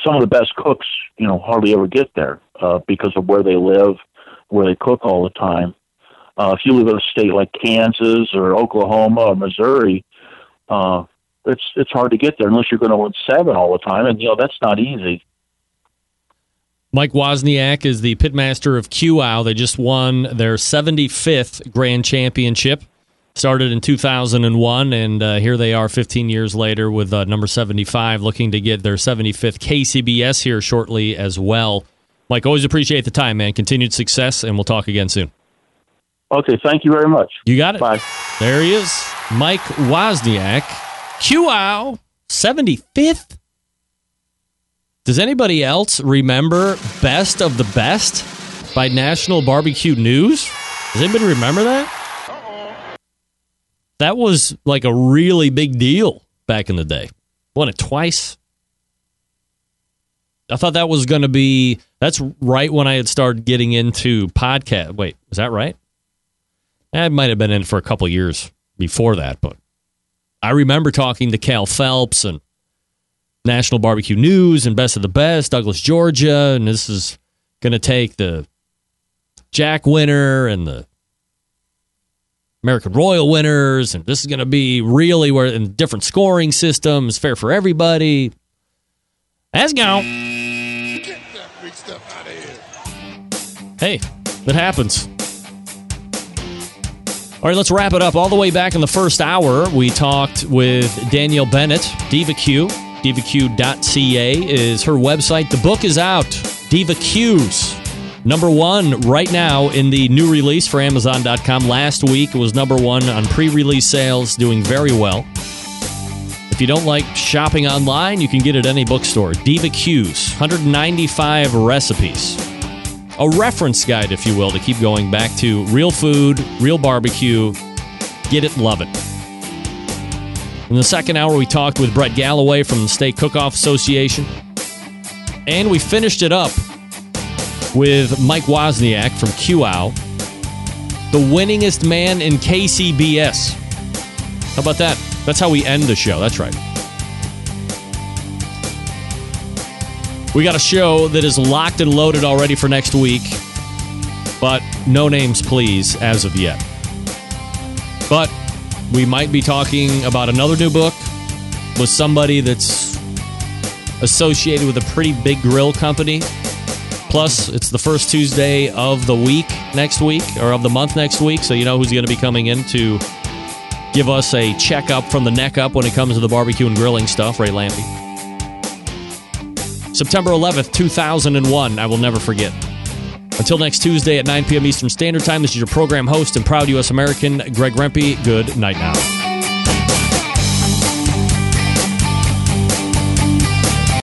some of the best cooks, you know, hardly ever get there uh, because of where they live, where they cook all the time. Uh, if you live in a state like Kansas or Oklahoma or Missouri, uh, it's it's hard to get there unless you're going to win seven all the time, and you know that's not easy. Mike Wozniak is the pitmaster of QUAU. They just won their 75th Grand Championship. Started in 2001, and uh, here they are 15 years later with uh, number 75, looking to get their 75th KCBS here shortly as well. Mike, always appreciate the time, man. Continued success, and we'll talk again soon. Okay, thank you very much. You got it. Bye. There he is, Mike Wozniak, QUAU 75th. Does anybody else remember Best of the Best by National Barbecue News? Does anybody remember that? That was like a really big deal back in the day. Won it twice. I thought that was going to be. That's right when I had started getting into podcast. Wait, is that right? I might have been in for a couple years before that, but I remember talking to Kell Phelps and National Barbecue News and Best of the Best, Douglas, Georgia, and this is going to take the Jack winner and the American Royal winners, and this is going to be really where in different scoring systems, fair for everybody. Let's go. Hey, it happens. All right, let's wrap it up. All the way back in the first hour, we talked with Danielle Bennett, Diva Q, DivaQ.ca is her website. The book is out. Diva Q's. Number one right now in the new release for Amazon.com. Last week it was number one on pre release sales, doing very well. If you don't like shopping online, you can get it at any bookstore. Diva Q's, 195 recipes. A reference guide, if you will, to keep going back to real food, real barbecue. Get it, love it. In the second hour, we talked with Brett Gallaway from the Steak Cook Off Association. And we finished it up with Mike Wozniak from QUAU, the winningest man in KCBS. How about that? That's how we end the show. That's right. We got a show that is locked and loaded already for next week, but no names, please, as of yet. But we might be talking about another new book with somebody that's associated with a pretty big grill company. Plus, it's the first Tuesday of the week next week, or of the month next week, so you know who's going to be coming in to give us a checkup from the neck up when it comes to the barbecue and grilling stuff, Ray Lampe. September 11th, 2001, I will never forget. Until next Tuesday at 9 p.m. Eastern Standard Time, this is your program host and proud U.S. American, Greg Rempe. Good night now.